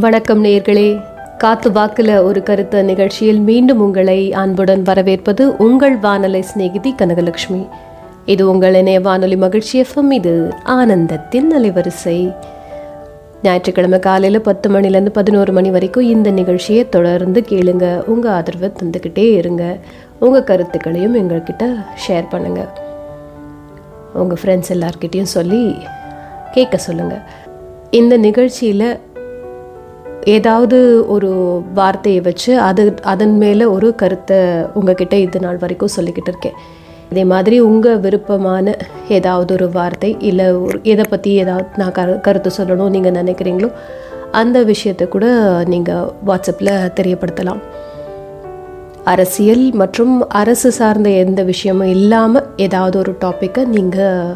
வணக்கம் நேர்களே. காத்து வாக்கில் ஒரு கருத்து நிகழ்ச்சியில் மீண்டும் உங்களை அன்புடன் வரவேற்பது உங்கள் வானொலி சிநேகிதி கனகலட்சுமி. இது உங்கள் இணைய வானொலி மகிழ்ச்சி எஃப்எம். இது ஆனந்தத்தின் அலைவரிசை. ஞாயிற்றுக்கிழமை காலையில் பத்து மணிலேருந்து பதினோரு மணி வரைக்கும் இந்த நிகழ்ச்சியை தொடர்ந்து கேளுங்க. உங்கள் ஆதரவை தந்துக்கிட்டே இருங்க. உங்கள் கருத்துக்களையும் எங்கள்கிட்ட ஷேர் பண்ணுங்கள் உங்கள் ஃப்ரெண்ட்ஸ் எல்லார்கிட்டேயும் சொல்லி கேட்க சொல்லுங்கள் இந்த நிகழ்ச்சியில் ஏதாவது ஒரு வார்த்தையை வச்சு அது அதன் மேலே ஒரு கருத்தை உங்ககிட்ட இது நாள் வரைக்கும் சொல்லிக்கிட்டு இருக்கேன். இதே மாதிரி உங்கள் விருப்பமான ஏதாவது ஒரு வார்த்தை இல்லை ஒரு எதை பற்றி ஏதாவது நான் கரு கருத்து சொல்லணும் நீங்கள் நினைக்கிறீங்களோ அந்த விஷயத்தை கூட நீங்கள் வாட்ஸ்அப்பில் தெரியப்படுத்தலாம். அரசியல் மற்றும் அரசு சார்ந்த எந்த விஷயமும் இல்லாமல் ஏதாவது ஒரு டாப்பிக்கை நீங்கள்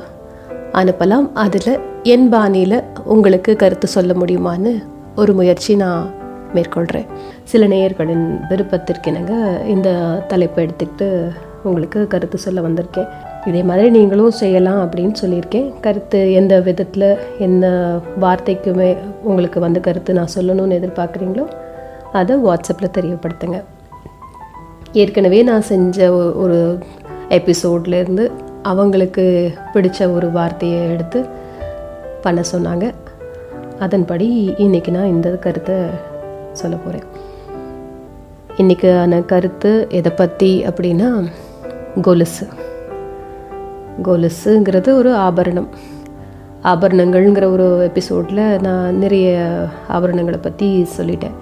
அனுப்பலாம். அதில் என் பாணியில் உங்களுக்கு கருத்து சொல்ல முடியுமான்னு ஒரு முயற்சி நான் மேற்கொள்கிறேன் சில நேயர்களின் விருப்பத்திற்கிணங்க இந்த தலைப்பை எடுத்துக்கிட்டு உங்களுக்கு கருத்து சொல்ல வந்திருக்கேன். இதே மாதிரி நீங்களும் செய்யலாம் அப்படின்னு சொல்லியிருக்கேன். கருத்து எந்த விதத்தில் எந்த வார்த்தைக்குமே உங்களுக்கு வந்து கருத்து நான் சொல்லணும்னு எதிர்பார்க்குறீங்களோ அதை வாட்ஸ்அப்பில் தெரியப்படுத்துங்க. ஏற்கனவே நான் செஞ்ச ஒ- ஒரு எபிசோட்லேருந்து அவங்களுக்கு பிடிச்ச ஒரு வார்த்தையை எடுத்து பண்ண சொன்னாங்க. அதன்படி இன்றைக்கி நான் இந்த கருத்தை சொல்ல போகிறேன் இன்றைக்கான கருத்து எதை பற்றி அப்படின்னா கொலுசு. கொலுசுங்கிறது ஒரு ஆபரணம். ஆபரணங்கள்ங்கிற ஒரு எபிசோடில் நான் நிறைய ஆபரணங்களை பற்றி சொல்லிட்டேன்.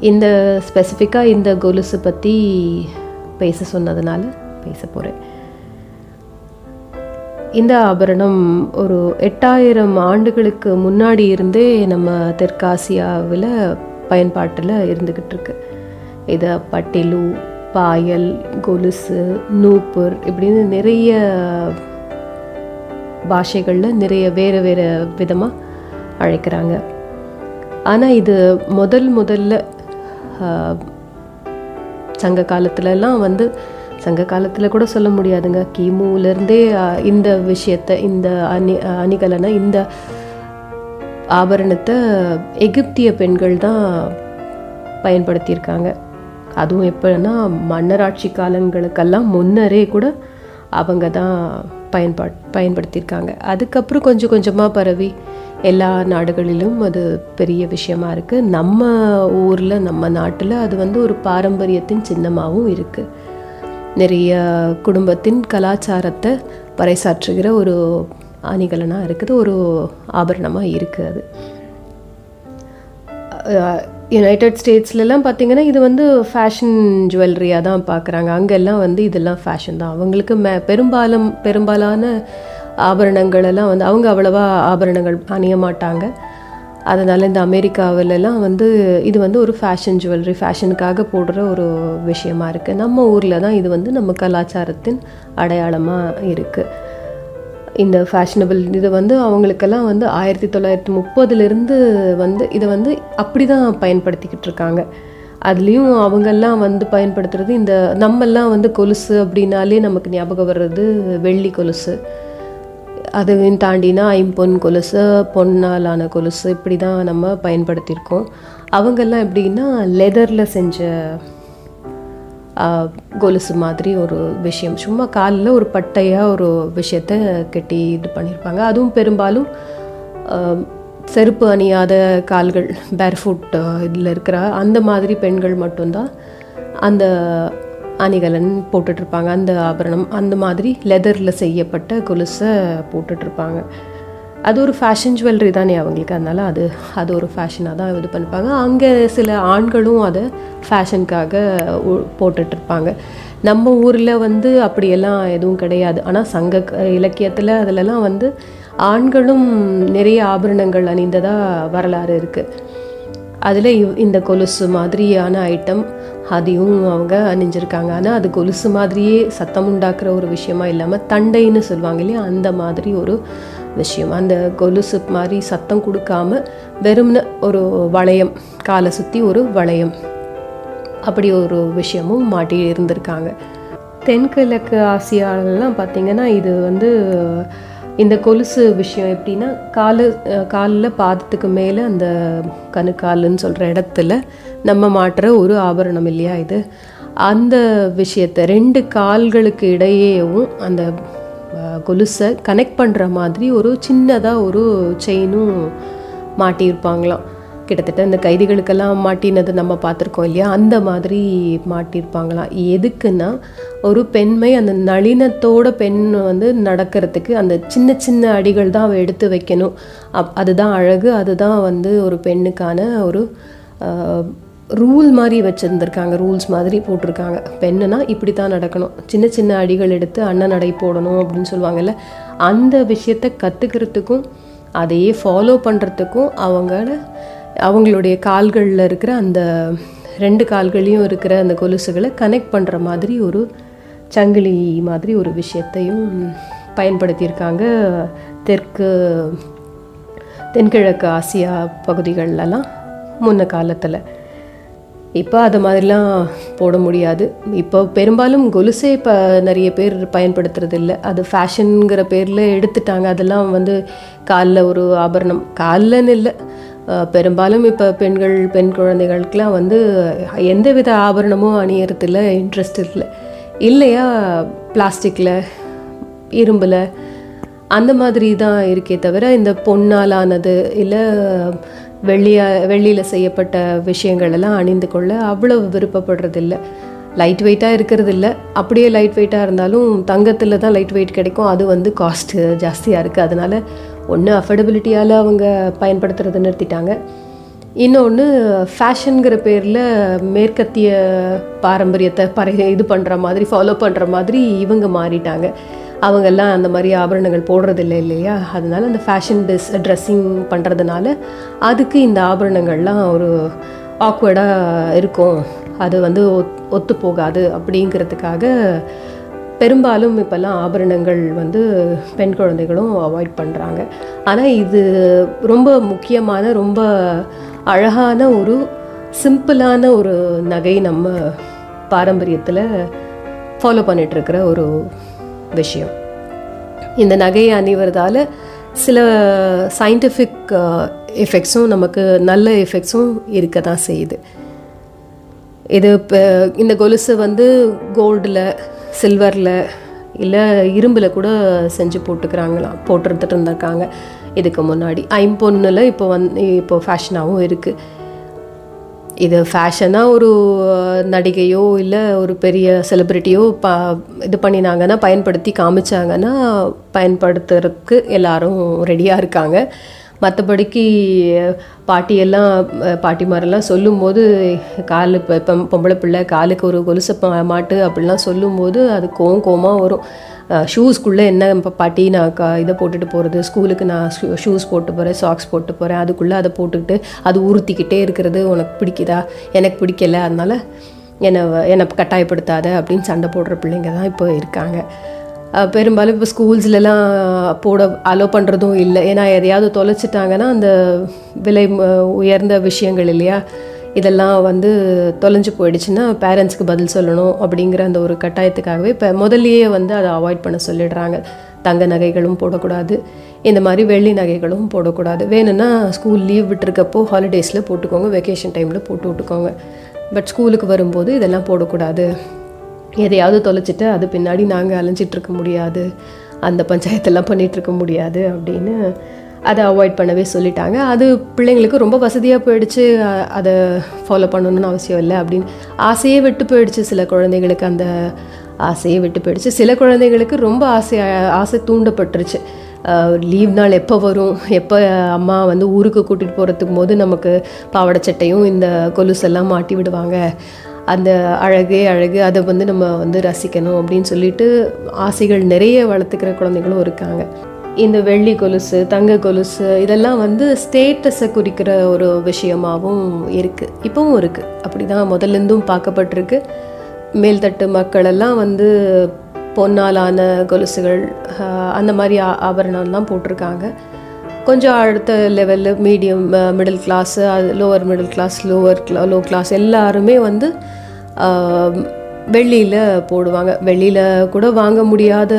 இந்த ஸ்பெசிஃபிக்காக இந்த கொலுசு பற்றி பேச சொன்னதுனால பேச போகிறேன் இந்த ஆபரணம் ஒரு எட்டாயிரம் ஆண்டுகளுக்கு முன்னாடி இருந்தே நம்ம தெற்காசியாவில் பயன்பாட்டில் இருந்துக்கிட்டு இருக்கு இதை பட்டிலு பாயல் கொலுசு நூப்பூர் இப்படின்னு நிறைய பாஷைகளில் நிறைய வேறு வேறு விதமாக அழைக்கிறாங்க. ஆனால் இது முதல் முதல்ல சங்க காலத்துலலாம் வந்து சங்க காலத்தில் கூட சொல்ல முடியாதுங்க. கிமுலேருந்தே இந்த விஷயத்தை இந்த அணி அணிகலனை இந்த ஆபரணத்தை எகிப்திய பெண்கள் தான் பயன்படுத்தியிருக்காங்க. அதுவும் எப்போன்னா மன்னராட்சி காலங்களுக்கெல்லாம் முன்னரே கூட அவங்க தான் பயன்பாட் பயன்படுத்தியிருக்காங்க. அதுக்கப்புறம் கொஞ்சம் கொஞ்சமாக பரவி எல்லா நாடுகளிலும் அது பெரிய விஷயமா இருக்குது நம்ம ஊரில் நம்ம நாட்டில் அது வந்து ஒரு பாரம்பரியத்தின் சின்னமாகவும் இருக்குது நிறைய குடும்பத்தின் கலாச்சாரத்தை பறைசாற்றுகிற ஒரு அணிகலனாக இருக்குது ஒரு ஆபரணமாக இருக்குது. அது யுனைடெட் ஸ்டேட்ஸ்லலாம் பார்த்தீங்கன்னா இது வந்து ஃபேஷன் ஜுவல்லரியாக தான் பார்க்குறாங்க. அங்கெல்லாம் வந்து இதெல்லாம் ஃபேஷன் தான். அவங்களுக்கு மே பெரும்பாலும் பெரும்பாலான ஆபரணங்களெல்லாம் வந்து அவங்க அவ்வளவா ஆபரணங்கள் அணிய மாட்டாங்க. அதனால் இந்த அமெரிக்காவிலலாம் வந்து இது வந்து ஒரு ஃபேஷன் ஜுவல்லரி ஃபேஷனுக்காக போடுற ஒரு விஷயமா இருக்குது நம்ம ஊரில் தான் இது வந்து நம்ம கலாச்சாரத்தின் அடையாளமாக இருக்குது இந்த ஃபேஷனபிள் இது வந்து அவங்களுக்கெல்லாம் வந்து ஆயிரத்தி தொள்ளாயிரத்தி முப்பதுலேருந்து வந்து இதை வந்து அப்படி தான் பயன்படுத்திக்கிட்டு இருக்காங்க. அதுலேயும் அவங்கெல்லாம் வந்து பயன்படுத்துறது இந்த நம்மெல்லாம் வந்து கொலுசு அப்படின்னாலே நமக்கு ஞாபகம் வர்றது வெள்ளி கொலுசு. அதையும் தாண்டினா ஐம்பொன் கொலுசு பொன்னாலான கொலுசு இப்படி தான் நம்ம பயன்படுத்தியிருக்கோம். அவங்கெல்லாம் எப்படின்னா லெதரில் செஞ்ச கொலுசு மாதிரி ஒரு விஷயம். சும்மா காலில் ஒரு பட்டையாக ஒரு விஷயத்த கட்டி இது பண்ணியிருப்பாங்க. அதுவும் பெரும்பாலும் செருப்பு அணியாத கால்கள் பேர்ஃபுட் இதில் இருக்கிற அந்த மாதிரி பெண்கள் மட்டும்தான் அந்த அணிகலன் போட்டுட்ருப்பாங்க. அந்த ஆபரணம் அந்த மாதிரி லெதரில் செய்யப்பட்ட கொலுசை போட்டுட்ருப்பாங்க. அது ஒரு ஃபேஷன் ஜுவல்லரி தானே அவங்களுக்கு அதனால் அது அது ஒரு ஃபேஷனாக தான் இது பண்ணிப்பாங்க. அங்கே சில ஆண்களும் அதை ஃபேஷனுக்காக போட்டுட்ருப்பாங்க. நம்ம ஊரில் வந்து அப்படியெல்லாம் எதுவும் கிடையாது. ஆனால் சங்க இலக்கியத்தில் அதிலலாம் வந்து ஆண்களும் நிறைய ஆபரணங்கள் அணிந்ததாக வரலாறு இருக்குது அதில் இந்த கொலுசு மாதிரியான ஐட்டம் அதையும் அவங்க அணிஞ்சிருக்காங்க. ஆனால் அது கொலுசு மாதிரியே சத்தம் உண்டாக்குற ஒரு விஷயமா இல்லாமல் தண்டைன்னு சொல்லுவாங்க இல்லையா? அந்த மாதிரி ஒரு விஷயம். அந்த கொலுசு மாதிரி சத்தம் கொடுக்காம வெறும்ன ஒரு வளையம் காலை சுற்றி ஒரு வளையம் அப்படி ஒரு விஷயமும் மாட்டி இருந்திருக்காங்க. தென்கிழக்கு ஆசியாலெலாம் பார்த்தீங்கன்னா இது வந்து இந்த கொலுசு விஷயம் எப்படின்னா காலு காலில் பாதத்துக்கு மேலே அந்த கணுக்காலுன்னு சொல்கிற இடத்துல நம்ம மாட்டுற ஒரு ஆபரணம் இல்லையா இது? அந்த விஷயத்தை ரெண்டு கால்களுக்கு இடையேவும் அந்த கொலுசை கனெக்ட் பண்ணுற மாதிரி ஒரு சின்னதாக ஒரு செயினும் மாட்டியிருப்பாங்களாம். கிட்டத்தட்ட இந்த கைதிகளுக்கெல்லாம் மாட்டினது நம்ம பார்த்துருக்கோம் இல்லையா? அந்த மாதிரி மாட்டியிருப்பாங்களாம் எதுக்குன்னா ஒரு பெண்மை அந்த நளினத்தோட பெண் வந்து நடக்கிறதுக்கு அந்த சின்ன சின்ன அடிகள் தான் அவ எடுத்து வைக்கணும். அப் அதுதான் அழகு அதுதான் வந்து ஒரு பெண்ணுக்கான ஒரு ரூல் மாதிரி வச்சுருந்துருக்காங்க. ரூல்ஸ் மாதிரி போட்டிருக்காங்க. பெண்ணுனா இப்படி தான் நடக்கணும். சின்ன சின்ன அடிகள் எடுத்து அண்ணன் நடை போடணும் அப்படின்னு சொல்லுவாங்கல்ல? அந்த விஷயத்தை கற்றுக்கிறதுக்கும் அதையே ஃபாலோ பண்ணுறதுக்கும் அவங்கள அவங்களுடைய கால்களில் இருக்கிற அந்த ரெண்டு கால்களையும் இருக்கிற அந்த கொலுசுகளை கனெக்ட் பண்ணுற மாதிரி ஒரு சங்கிலி மாதிரி ஒரு விஷயத்தையும் பயன்படுத்தியிருக்காங்க. தெற்கு தென்கிழக்கு ஆசியா பகுதிகளெல்லாம் முன்ன காலத்தில். இப்போ அது மாதிரிலாம் போட முடியாது. இப்போ பெரும்பாலும் கொலுசே இப்போ நிறைய பேர் பயன்படுத்துறது இல்லை அது ஃபேஷனுங்கிற பேரில் எடுத்துட்டாங்க. அதெல்லாம் வந்து காலில் ஒரு ஆபரணம். காலில்னு இல்லை. பெரும்பாலும் இப்போ பெண்கள் பெண் குழந்தைகளுக்கெலாம் வந்து எந்த வித ஆபரணமும் அணியறதில் இன்ட்ரெஸ்ட் இல்லை. இல்லையா? பிளாஸ்டிக்கில் இரும்பில். அந்த மாதிரி தான் இருக்கே தவிர இந்த பொன்னாலானது இல்லை வெள்ளியா வெள்ளியில் செய்யப்பட்ட விஷயங்கள் எல்லாம் அணிந்து கொள்ள அவ்வளவு விருப்பப்படுறதில்ல. லைட் வெயிட்டாக இருக்கிறது இல்லை அப்படியே லைட் வெயிட்டாக இருந்தாலும் தங்கத்தில் தான் லைட் வெயிட் கிடைக்கும். அது வந்து காஸ்ட்டு ஜாஸ்தியாக இருக்குது அதனால ஒன்று அஃபோர்டபிலிட்டியால் அவங்க பயன்படுத்துறதை நிறுத்திட்டாங்க. இன்னொன்று ஃபேஷனுங்கிற பேரில் மேற்கத்திய பாரம்பரியத்தை பறை இது பண்ணுற மாதிரி ஃபாலோ பண்ணுற மாதிரி இவங்க மாறிட்டாங்க. அவங்கெல்லாம் அந்த மாதிரி ஆபரணங்கள் போடுறதில்லை இல்லையா? அதனால அந்த ஃபேஷன் டிஸ் ட்ரெஸ்ஸிங் பண்ணுறதுனால அதுக்கு இந்த ஆபரணங்கள்லாம் ஒரு ஆக்வர்டாக இருக்கும். அது வந்து ஒத் ஒத்து போகாது அப்படிங்கிறதுக்காக பெரும்பாலும் இப்போல்லாம் ஆபரணங்கள் வந்து பெண் குழந்தைகளும் அவாய்ட் பண்ணுறாங்க ஆனால் இது ரொம்ப முக்கியமான ரொம்ப அழகான ஒரு சிம்பிளான ஒரு நகை நம்ம பாரம்பரியத்தில் ஃபாலோ பண்ணிகிட்ருக்கிற ஒரு விஷயம். இந்த நகையை அணிவதால் சில சயின்டிஃபிக் எஃபெக்ட்ஸும் நமக்கு நல்ல எஃபெக்ட்ஸும் இருக்க தான் செய்யுது. இது இப்போ இந்த கொலுசு வந்து கோல்டில் சில்வரில் இல்லை இரும்பில் கூட செஞ்சு போட்டுக்கிறாங்களாம் போட்டுருந்துட்டு இருந்திருக்காங்க. இதுக்கு முன்னாடி ஐம்பொன்னில் இப்போ வந்து இப்போ ஃபேஷனாகவும் இருக்குது இது ஃபேஷனாக ஒரு நடிகையோ இல்லை ஒரு பெரிய செலிப்ரிட்டியோ ப இது பண்ணினாங்கன்னா பயன்படுத்தி காமிச்சாங்கன்னா பயன்படுத்துறதுக்கு எல்லாரும் ரெடியாக இருக்காங்க. மற்றபடிக்கு பாட்டியெல்லாம் பாட்டிமாரெல்லாம் சொல்லும்போது காலு இப்போ பொம்பளை பிள்ளை காலுக்கு ஒரு கொலுசை மாட்டு அப்படிலாம் சொல்லும்போது அது கோம் கோமாக வரும். ஷூஸ்க்குள்ளே என்ன இப்போ பாட்டி நான் க இதை போட்டுட்டு போகிறது ஸ்கூலுக்கு நான் ஷூ ஷூஸ் போட்டு போகிறேன் சாக்ஸ் போட்டு போகிறேன் அதுக்குள்ளே அதை போட்டுக்கிட்டு அது உறுத்திக்கிட்டே இருக்கிறது உனக்கு பிடிக்குதா? எனக்கு பிடிக்கல அதனால் என்னை என்னை கட்டாயப்படுத்தாத அப்படின்னு சண்டை போடுற பிள்ளைங்க தான் இப்போ இருக்காங்க. பெரும்பாலும் இப்போ ஸ்கூல்ஸ்லலாம் போட அலோ பண்ணுறதும் இல்லை. ஏன்னா எதையாவது தொலைச்சிட்டாங்கன்னா அந்த விலை உயர்ந்த விஷயங்கள் இல்லையா? இதெல்லாம் வந்து தொலைஞ்சு போயிடுச்சுன்னா பேரண்ட்ஸ்க்கு பதில் சொல்லணும் அப்படிங்கிற அந்த ஒரு கட்டாயத்துக்காகவே இப்போ முதல்லையே வந்து அதை அவாய்ட் பண்ண சொல்லிடுறாங்க. தங்க நகைகளும் போடக்கூடாது. இந்த மாதிரி வெள்ளி நகைகளும் போடக்கூடாது. வேணும்னா ஸ்கூல் லீவ் விட்டுருக்கப்போ ஹாலிடேஸில் போட்டுக்கோங்க. வெக்கேஷன் டைமில் போட்டு விட்டுக்கோங்க. பட் ஸ்கூலுக்கு வரும்போது இதெல்லாம் போடக்கூடாது. எதையாவது தொலைச்சிட்டு அது பின்னாடி நாங்கள் அலைஞ்சிட்ருக்க முடியாது. அந்த பஞ்சாயத்தெல்லாம் பண்ணிகிட்ருக்க முடியாது அப்படின்னு அதை அவாய்ட் பண்ணவே சொல்லிட்டாங்க. அது பிள்ளைங்களுக்கு ரொம்ப வசதியாக போயிடுச்சு. அதை ஃபாலோ பண்ணணும்னு அவசியம் இல்லை அப்படின்னு ஆசையே விட்டு போயிடுச்சு சில குழந்தைங்களுக்கு அந்த ஆசையே விட்டு போயிடுச்சு. சில குழந்தைங்களுக்கு ரொம்ப ஆசை ஆசை தூண்டப்பட்டுருச்சு. லீவ் நாள் எப்போ வரும்? எப்போ அம்மா வந்து ஊருக்கு கூட்டிகிட்டு போகிறதுக்கு போது நமக்கு பாவாடை சட்டையும் இந்த கொலுசெல்லாம் மாட்டி விடுவாங்க. அந்த அழகே அழகு அதை வந்து நம்ம வந்து ரசிக்கணும் அப்படின்னு சொல்லிட்டு ஆசைகள் நிறைய வளர்த்துக்கிற குழந்தைகளும் இருக்காங்க. இந்த வெள்ளி கொலுசு தங்க கொலுசு இதெல்லாம் வந்து ஸ்டேட்டஸை குறிக்கிற ஒரு விஷயமாகவும் இருக்குது இப்போவும் இருக்குது அப்படி தான் முதல்லேருந்தும் பார்க்கப்பட்டிருக்கு. மேல்தட்டு மக்களெல்லாம் வந்து பொன்னாலான கொலுசுகள் அந்த மாதிரி ஆ- ஆபரணம்லாம் போட்டிருக்காங்க. கொஞ்சம் அடுத்த லெவலில் மீடியம் மிடில் கிளாஸு அது lower middle class lower low class எல்லாருமே வந்து வெள்ளியில் போடுவாங்க. வெளியில் கூட வாங்க முடியாத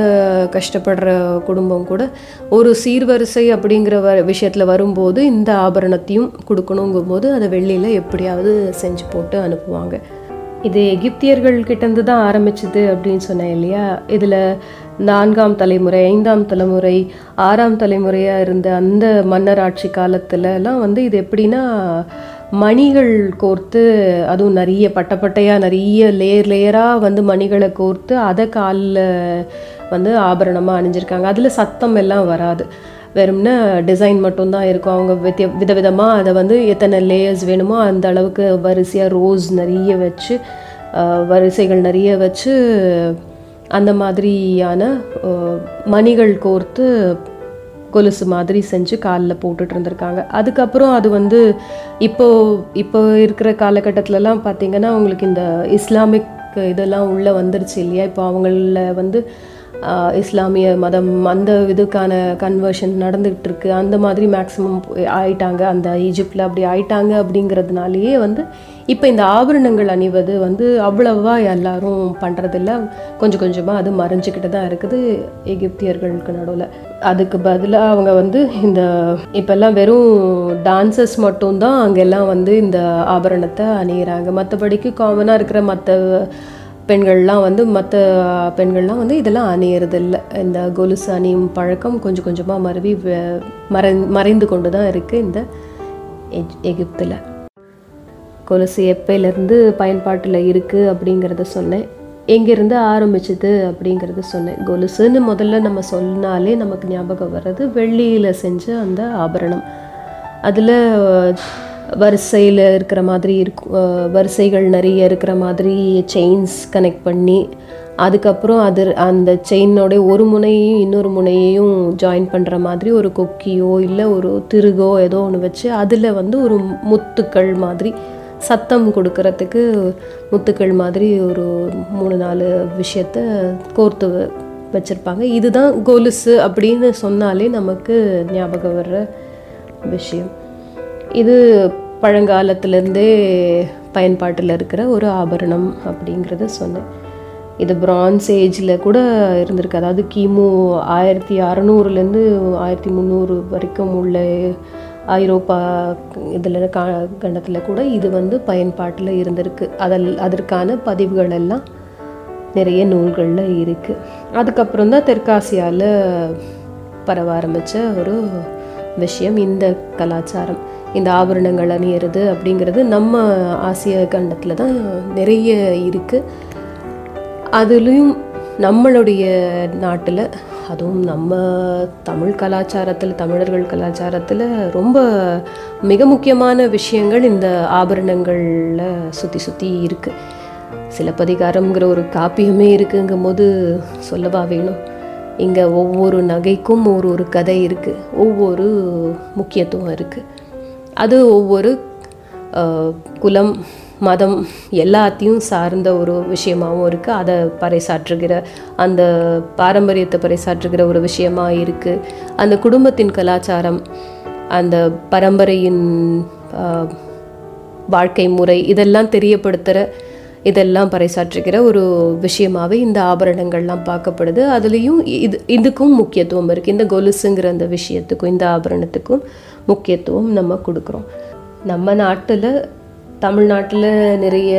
கஷ்டப்படுற குடும்பம் கூட ஒரு சீர்வரிசை அப்படிங்கிற வ விஷயத்தில் வரும்போது இந்த ஆபரணத்தையும் கொடுக்கணுங்கும் போது அதை வெள்ளியில் எப்படியாவது செஞ்சு போட்டு அனுப்புவாங்க. இது எகிப்தியர்கள் கிட்டேருந்து தான் ஆரம்பிச்சது அப்படின்னு சொன்னேன் இல்லையா? இதில் நான்காம் தலைமுறை ஐந்தாம் தலைமுறை ஆறாம் தலைமுறையாக இருந்த அந்த மன்னர் ஆட்சி காலத்துலலாம் வந்து இது எப்படின்னா மணிகள் கோர்த்து அதுவும் நிறைய பட்டப்பட்டையாக நிறைய லேயர் லேயராக வந்து மணிகளை கோர்த்து அதை காலில் வந்து ஆபரணமாக அணிஞ்சிருக்காங்க. அதில் சத்தம் எல்லாம் வராது. வெறும்னா டிசைன் மட்டும்தான் இருக்கும். அவங்க வித்திய விதவிதமாக அதை வந்து எத்தனை லேயர்ஸ் வேணுமோ அந்த அளவுக்கு வரிசையாக ரோஸ் நிறைய வச்சு வரிசைகள் நிறைய வச்சு அந்த மாதிரியான மணிகள் கோர்த்து கொலுசு மாதிரி செஞ்சு காலில் போட்டுட்டு இருந்திருக்காங்க. அதுக்கப்புறம் அது வந்து இப்போ இப்போ இருக்கிற காலகட்டத்திலலாம் பார்த்தீங்கன்னா அவங்களுக்கு இந்த இஸ்லாமிக் இதெல்லாம் உள்ளே வந்துருச்சு இல்லையா? இப்போ அவங்கள வந்து இஸ்லாமிய மதம் அந்த இதுக்கான கன்வர்ஷன் நடந்துகிட்டு இருக்கு அந்த மாதிரி மேக்ஸிமம் ஆயிட்டாங்க. அந்த ஈஜிப்டில் அப்படி ஆயிட்டாங்க அப்படிங்கிறதுனாலேயே வந்து இப்போ இந்த ஆபரணங்கள் அணிவது வந்து அவ்வளவா எல்லாரும் பண்ணுறதில்ல கொஞ்சம் கொஞ்சமாக அது மறைஞ்சிக்கிட்டு தான் இருக்குது எகிப்தியர்களுக்கு நடுவில். அதுக்கு பதிலாக அவங்க வந்து இந்த இப்போல்லாம் வெறும் டான்சஸ் மட்டும்தான் அங்கெல்லாம் வந்து இந்த ஆபரணத்தை அணியிறாங்க. மற்றபடிக்கு காமனாக இருக்கிற மற்ற பெண்கள்லாம் வந்து மற்ற பெண்கள்லாம் வந்து இதெல்லாம் அணியறதில்ல. இந்த கொலுசு அணியும் பழக்கம் கொஞ்சம் கொஞ்சமாக மருவி மறை மறைந்து கொண்டு தான் இருக்குது இந்த எகிப்தில். கொலுசு எப்பையிலேருந்து பயன்பாட்டில் இருக்குது அப்படிங்கிறத சொன்னேன். எங்கேருந்து ஆரம்பிச்சது அப்படிங்கிறத சொன்னேன். கொலுசுன்னு முதல்ல நம்ம சொன்னாலே நமக்கு ஞாபகம் வர்றது வெள்ளியில் செஞ்ச அந்த ஆபரணம். அதில் வரிசையில் இருக்கிற மாதிரி இருக்கும் வரிசைகள் நிறைய இருக்கிற மாதிரி செயின்ஸ் கனெக்ட் பண்ணி அதுக்கப்புறம் அது அந்த செயினோடைய ஒரு முனையையும் இன்னொரு முனையையும் ஜாயின் பண்ணுற மாதிரி ஒரு கொக்கியோ இல்லை ஒரு திருகோ ஏதோ ஒன்று வச்சு அதில் வந்து ஒரு முத்துக்கள் மாதிரி சத்தம் கொடுக்கறதுக்கு முத்துக்கள் மாதிரி ஒரு மூணு நாலு விஷயத்த கோர்த்து வ- இதுதான் கொலுசு அப்படின்னு சொன்னாலே நமக்கு ஞாபகம் வர்ற விஷயம். இது பழங்காலத்திலேருந்தே பயன்பாட்டில் இருக்கிற ஒரு ஆபரணம் அப்படிங்கிறத சொன்னேன். இது பிரான்ஸ் ஏஜில் கூட இருந்திருக்கு. அதாவது கிமு ஆயிரத்தி அறநூறுலேருந்து ஆயிரத்தி முந்நூறு வரைக்கும் உள்ள ஐரோப்பா இதில் கா கண்டத்தில் கூட இது வந்து பயன்பாட்டில் இருந்திருக்கு. அதில் அதற்கான பதிவுகள் எல்லாம் நிறைய நூல்களில் இருக்குது அதுக்கப்புறம் தான் தெற்காசியாவில் பரவ ஆரம்பித்த ஒரு விஷயம் இந்த கலாச்சாரம். இந்த ஆபரணங்கள் அணியறது அப்படிங்கிறது நம்ம ஆசிய கண்டத்தில் தான் நிறைய இருக்குது அதுலேயும் நம்மளுடைய நாட்டில் அதுவும் நம்ம தமிழ் கலாச்சாரத்தில் தமிழர்கள் கலாச்சாரத்தில் ரொம்ப மிக முக்கியமான விஷயங்கள் இந்த ஆபரணங்களில் சுற்றி சுற்றி இருக்குது சிலப்பதிகாரம்ங்கிற ஒரு காப்பியமே இருக்குங்கும் போது சொல்லவா வேணும்? இங்கே ஒவ்வொரு நகைக்கும் ஒரு ஒரு கதை இருக்குது ஒவ்வொரு முக்கியத்துவம் இருக்குது அது ஒவ்வொரு குலம் மதம் எல்லாத்தையும் சார்ந்த ஒரு விஷயமாகவும் இருக்குது அதை பறைசாற்றுகிற அந்த பாரம்பரியத்தை பறைசாற்றுகிற ஒரு விஷயமா இருக்குது அந்த குடும்பத்தின் கலாச்சாரம் அந்த பரம்பரையின் வாழ்க்கை முறை இதெல்லாம் தெரியப்படுத்துகிற இதெல்லாம் பறைசாற்றுகிற ஒரு விஷயமாவே இந்த ஆபரணங்கள்லாம் பார்க்கப்படுது. அதுலேயும் இது இதுக்கும் முக்கியத்துவம் இருக்குது இந்த கொலுசுங்கிற அந்த விஷயத்துக்கும் இந்த ஆபரணத்துக்கும். முக்கியத்துவம் நம்ம கொடுக்குறோம். நம்ம நாட்டில் தமிழ்நாட்டில் நிறைய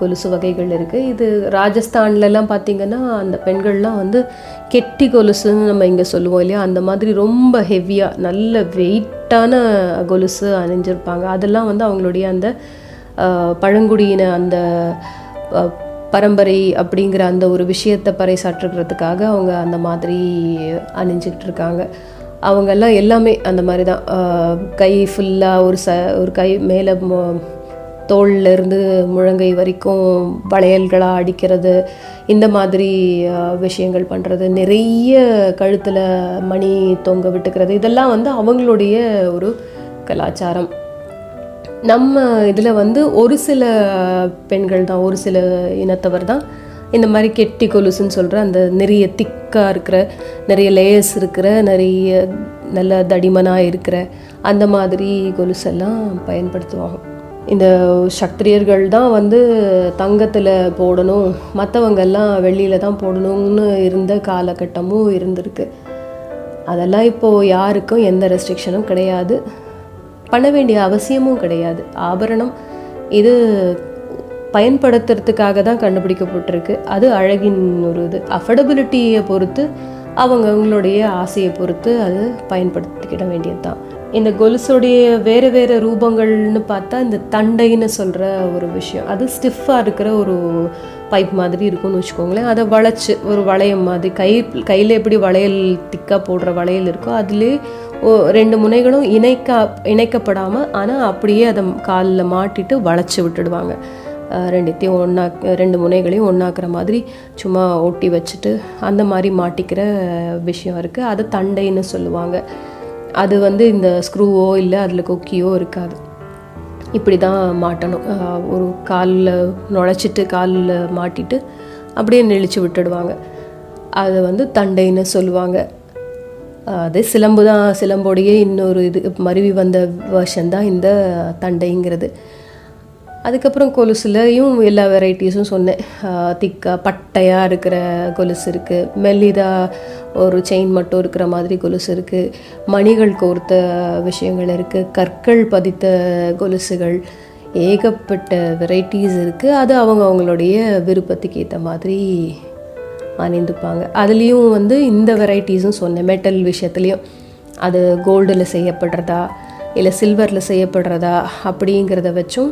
கொலுசு வகைகள் இருக்குது இது ராஜஸ்தான்லலாம் பார்த்திங்கன்னா அந்த பெண்கள்லாம் வந்து கெட்டி கொலுசுன்னு நம்ம இங்கே சொல்லுவோம் இல்லையா? அந்த மாதிரி ரொம்ப ஹெவியாக நல்ல வெயிட்டான கொலுசு அணிஞ்சிருப்பாங்க. அதெல்லாம் வந்து அவங்களுடைய அந்த பழங்குடியின அந்த பரம்பரை அப்படிங்கிற அந்த ஒரு விஷயத்தை பறைசாற்றுகிறதுக்காக அவங்க அந்த மாதிரி அணிஞ்சிக்கிட்டு இருக்காங்க. அவங்கெல்லாம் எல்லாமே அந்த மாதிரி தான் கை ஃபுல்லாக ஒரு ச ஒரு கை மேலே தோல்லேருந்து முழங்கை வரைக்கும் வளையல்களாக அடிக்கிறது இந்த மாதிரி விஷயங்கள் பண்ணுறது நிறைய கழுத்தில் மணி தொங்க விட்டுக்கிறது இதெல்லாம் வந்து அவங்களுடைய ஒரு கலாச்சாரம். நம்ம இதில் வந்து ஒரு சில பெண்கள் தான் ஒரு சில இனத்தவர் தான் இந்த மாதிரி கெட்டி கொலுசுன்னு சொல்கிற அந்த நிறைய திக்காக இருக்கிற நிறைய லேயர்ஸ் இருக்கிற நிறைய நல்ல தடிமனாக இருக்கிற அந்த மாதிரி கொலுசெல்லாம் பயன்படுத்துவாங்க. இந்த சத்திரியர்கள் தான் வந்து தங்கத்தில் போடணும் மற்றவங்கெல்லாம் வெளியில் தான் போடணும்னு இருந்த காலகட்டமும் இருந்திருக்கு. அதெல்லாம் இப்போது யாருக்கும் எந்த ரெஸ்ட்ரிக்ஷனும் கிடையாது. பண்ண வேண்டிய அவசியமும் கிடையாது. ஆபரணம் இது பயன்படுத்துறதுக்காக தான் கண்டுபிடிக்கப்பட்டிருக்கு. அது அழகின் ஒரு இது. அஃபர்டபிலிட்டியை பொறுத்து அவங்க அவங்களுடைய ஆசையை பொறுத்து அது பயன்படுத்திக்கிட வேண்டியது தான் இந்த கொலுசுடைய வேறு வேறு ரூபங்கள்னு பார்த்தா இந்த தண்டைன்னு சொல்கிற ஒரு விஷயம். அது ஸ்டிஃபாக இருக்கிற ஒரு பைப் மாதிரி இருக்கும்னு வச்சுக்கோங்களேன். அதை வளைச்சு ஒரு வளையம் மாதிரி கை கையில் எப்படி வளையல் திக்காக போடுற வளையல் இருக்கோ அதிலே ரெண்டு முனைகளும் இணைக்க இணைக்கப்படாமல் ஆனால் அப்படியே அதை காலில் மாட்டிட்டு வளைச்சி விட்டுடுவாங்க. ரெண்டுத்தையும் ஒன்றா ரெண்டு முனைகளையும் ஒன்றாக்குற மாதிரி சும்மா ஒட்டி வச்சுட்டு அந்த மாதிரி மாட்டிக்கிற விஷயம் இருக்குது அது தண்டைன்னு சொல்லுவாங்க. அது வந்து இந்த ஸ்க்ரூவோ இல்லை அதில் கொக்கியோ இருக்காது. இப்படி தான் மாட்டணும் ஒரு காலில் நுழைச்சிட்டு காலில் மாட்டிட்டு அப்படியே நெளிச்சு விட்டுடுவாங்க. அதை வந்து தண்டைன்னு சொல்லுவாங்க. அது சிலம்பு தான் சிலம்போடையே இன்னொரு இது மருவி வந்த வருஷம் தான் இந்த தண்டைங்கிறது. அதுக்கப்புறம் கொலுசுலையும் எல்லா வெரைட்டிஸும் சொன்னேன். திக்காக பட்டையாக இருக்கிற கொலுசு இருக்குது மெல்லிதாக ஒரு செயின் மட்டும் இருக்கிற மாதிரி கொலுசு இருக்குது மணிகள் கோர்த்த விஷயங்கள் இருக்குது கற்கள் பதித்த கொலுசுகள் ஏகப்பட்ட வெரைட்டிஸ் இருக்குது அது அவங்க அவங்களுடைய விருப்பத்துக்கு ஏற்ற மாதிரி அணிந்துப்பாங்க. அதுலேயும் வந்து இந்த வெரைட்டிஸும் சொன்னேன் மெட்டல் விஷயத்துலேயும். அது கோல்டில் செய்யப்படுறதா இல்லை சில்வரில் செய்யப்படுறதா அப்படிங்கிறத வச்சும்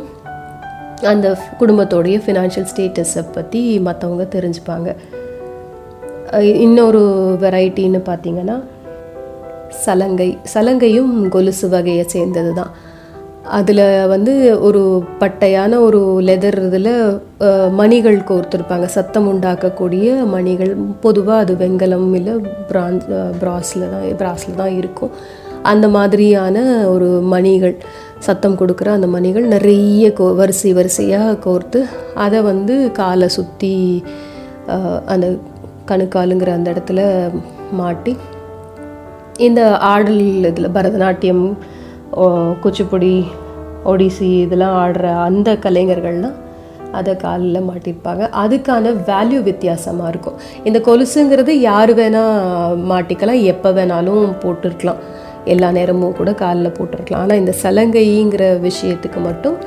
அந்த குடும்பத்தோடைய ஃபினான்ஷியல் ஸ்டேட்டஸை பற்றி மற்றவங்க தெரிஞ்சுப்பாங்க. இன்னொரு வெரைட்டின்னு பார்த்திங்கன்னா சலங்கை. சலங்கையும் கொலுசு வகையை சேர்ந்தது தான் அதில் வந்து ஒரு பட்டையான ஒரு லெதர் இதில் மணிகள் கோர்த்துருப்பாங்க. சத்தம் உண்டாக்கக்கூடிய மணிகள். பொதுவாக அது வெங்கலம் இல்லை பிரான்ஸ் பிராஸில் தான் பிராஸில் தான் இருக்கும். அந்த மாதிரியான ஒரு மணிகள். சத்தம் கொடுக்குற அந்த மணிகள் நிறைய கோ வரிசை வரிசையாக கோர்த்து அதை வந்து காலை சுற்றி அந்த கணுக்காலுங்கிற அந்த இடத்துல மாட்டி இந்த ஆடல் இதில் பரதநாட்டியம் குச்சிப்புடி ஒடிசி இதெல்லாம் ஆடுற அந்த கலைஞர்கள்லாம் அதை காலில் மாட்டியிருப்பாங்க. அதுக்கான வேல்யூ வித்தியாசமாக இருக்கும். இந்த கொலுசுங்கிறது யார் வேணால் மாட்டிக்கலாம் எப்போ வேணாலும் போட்டிருக்கலாம். எல்லா நேரமும் கூட காலில் போட்டிருக்கலாம். ஆனால் இந்த சலங்கைங்கிற விஷயத்துக்கு மட்டும்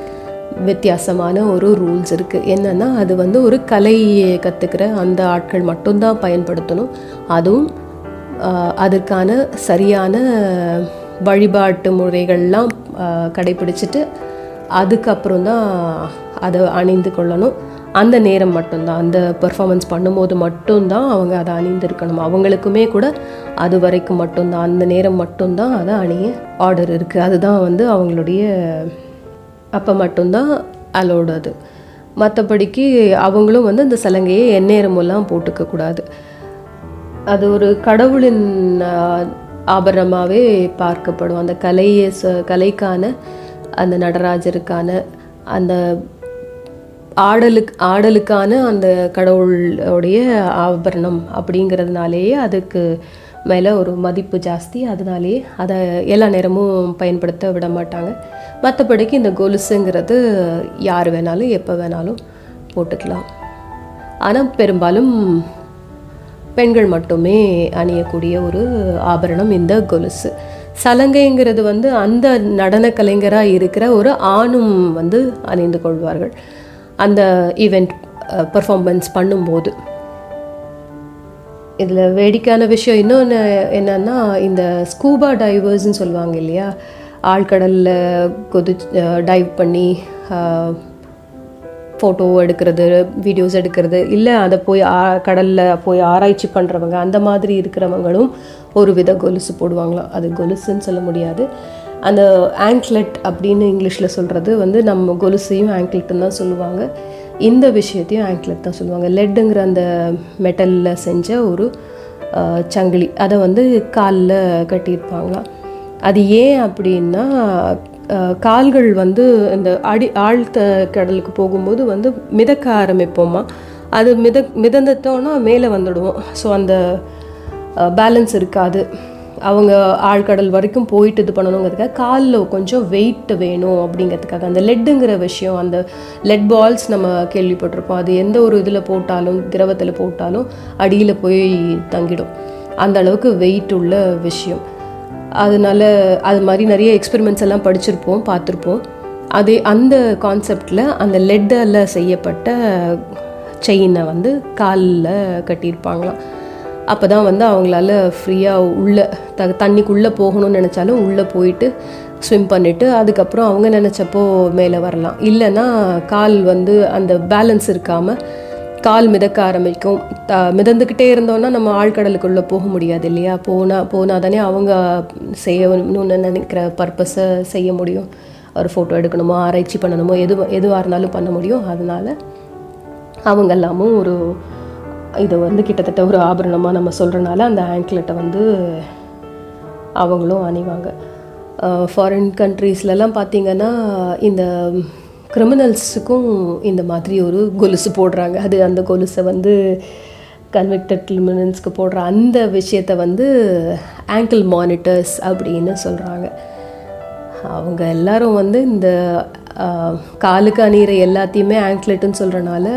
வித்தியாசமான ஒரு ரூல்ஸ் இருக்குது என்னென்னா அது வந்து ஒரு கலையை கற்றுக்கிற அந்த ஆட்கள் மட்டும்தான் பயன்படுத்தணும். அதுவும் அதற்கான சரியான வழிபாட்டு முறைகள்லாம் கடைபிடிச்சிட்டு அதுக்கப்புறம் தான் அதை அணிந்து கொள்ளணும். அந்த நேரம் மட்டும்தான் அந்த பெர்ஃபார்மன்ஸ் பண்ணும்போது மட்டும்தான் அவங்க அதை அணிந்திருக்கணும். அவங்களுக்குமே கூட அது வரைக்கும் மட்டும்தான் அந்த நேரம் மட்டும்தான் அதை அணிய ஆர்டர் இருக்குது அதுதான் வந்து அவங்களுடைய அப்போ மட்டும்தான் அலோடு அது மற்றபடிக்கு அவங்களும் வந்து அந்த சலங்கையை எந்நேரமெல்லாம் போட்டுக்கக்கூடாது அது ஒரு கடவுளின் ஆபரணமாகவே பார்க்கப்படும் அந்த கலையை ச கலைக்கான அந்த நடராஜருக்கான அந்த ஆடலுக்கு ஆடலுக்கான அந்த கடவுளுடைய ஆபரணம் அப்படிங்கிறதுனாலேயே அதுக்கு மேலே ஒரு மதிப்பு ஜாஸ்தி. அதனாலேயே அதை எல்லா நேரமும் பயன்படுத்த விட மாட்டாங்க. மற்றபடிக்கு இந்த கொலுசுங்கிறது யார் வேணாலும் எப்போ வேணாலும் போட்டுக்கலாம். ஆனால் பெரும்பாலும் பெண்கள் மட்டுமே அணியக்கூடிய ஒரு ஆபரணம் இந்த கொலுசு. சலங்கைங்கிறது வந்து அந்த நடன கலைஞராக இருக்கிற ஒரு ஆணும் வந்து அணிந்து கொள்வார்கள். அந்த ஈவெண்ட் பர்ஃபார்மன்ஸ் uh, பண்ணும்போது. இதில் வேடிக்கையான விஷயம் இன்னொன்று என்னென்னா இந்த ஸ்கூபா டைவர்ஸ்ன்னு சொல்லுவாங்க இல்லையா? ஆழ்கடலில் கொதி uh, டைவ் பண்ணி uh, ஃபோட்டோ எடுக்கிறது வீடியோஸ் எடுக்கிறது இல்லை அதை போய் ஆ கடலில் போய் ஆராய்ச்சி பண்ணுறவங்க அந்த மாதிரி இருக்கிறவங்களும் ஒரு வித கொலுசு போடுவாங்களாம். அது கொலுசுன்னு சொல்ல முடியாது. அந்த ஆங்க்லெட் அப்படின்னு இங்கிலீஷில் சொல்கிறது வந்து நம்ம கொலுசையும் ஆங்க்லெட்டுன்னு தான் சொல்லுவாங்க. இந்த விஷயத்தையும் ஆங்க்லெட் தான் சொல்லுவாங்க. லெட்டுங்கிற அந்த மெட்டலில் செஞ்ச ஒரு சங்கிலி. அதை வந்து காலில் கட்டியிருப்பாங்களாம் அது ஏன் அப்படின்னா கால்கள் வந்து இந்த அடி ஆழ்த்த கடலுக்கு போகும்போது வந்து மிதக்க ஆரம்பிப்போமா? அது மித மிதந்துட்டோன்னா மேலே வந்துடுவோம். ஸோ அந்த பேலன்ஸ் இருக்காது. அவங்க ஆழ்கடல் வரைக்கும் போயிட்டு இது பண்ணணுங்கிறதுக்காக காலில் கொஞ்சம் வெயிட் வேணும் அப்படிங்கிறதுக்காக. அந்த லெட்டுங்கிற விஷயம் அந்த லெட் பால்ஸ் நம்ம கேள்விப்பட்டிருப்போம். அது எந்த ஒரு இதில் போட்டாலும் திரவத்தில் போட்டாலும் அடியில் போய் தங்கிடும். அந்த அளவுக்கு வெயிட் உள்ள விஷயம். அதனால அது மாதிரி நிறைய எக்ஸ்பெரிமெண்ட்ஸ் எல்லாம் படிச்சிருப்போம் பார்த்துருப்போம். அதே அந்த கான்செப்டில் அந்த லெட்டில் செய்யப்பட்ட செயினை வந்து காலில் கட்டியிருப்பாங்களாம். அப்போ தான் வந்து அவங்களால ஃப்ரீயாக உள்ளே த தண்ணிக்குள்ளே போகணும்னு நினச்சாலும் உள்ளே போயிட்டு ஸ்விம் பண்ணிவிட்டு அதுக்கப்புறம் அவங்க நினச்சப்போ மேலே வரலாம். இல்லைன்னா கால் வந்து அந்த பேலன்ஸ் இருக்காமல் கால் மிதக்க ஆரம்பிக்கும். த மிதந்துக்கிட்டே இருந்தோன்னா நம்ம ஆழ்கடலுக்குள்ளே போக முடியாது இல்லையா? போனால் போனால் தானே அவங்க செய்யணும்னு நினைக்கிற பர்பஸை செய்ய முடியும். ஒரு ஃபோட்டோ எடுக்கணுமோ ஆராய்ச்சி பண்ணணுமோ எது எதுவாக இருந்தாலும் பண்ண முடியும். அதனால் அவங்க எல்லாமும் ஒரு இதை வந்து கிட்டத்தட்ட ஒரு ஆபரணமாக நம்ம சொல்கிறனால அந்த ஆங்க்லெட்டை வந்து அவங்களும் அணிவாங்க. ஃபாரின் கண்ட்ரீஸ்லலாம் பார்த்திங்கன்னா இந்த கிரிமினல்ஸுக்கும் இந்த மாதிரி ஒரு கொலுசு போடுறாங்க. அது அந்த கொலுசை வந்து கன்விக்டட் கிரிமினல்ஸ்க்கு போடுற அந்த விஷயத்தை வந்து ஆங்கிள் மானிட்டர்ஸ் அப்படின்னு சொல்கிறாங்க அவங்க எல்லாரும் வந்து இந்த காலுக்கு அணிகிற எல்லாத்தையுமே ஆங்க்லெட்டுன்னு சொல்கிறனால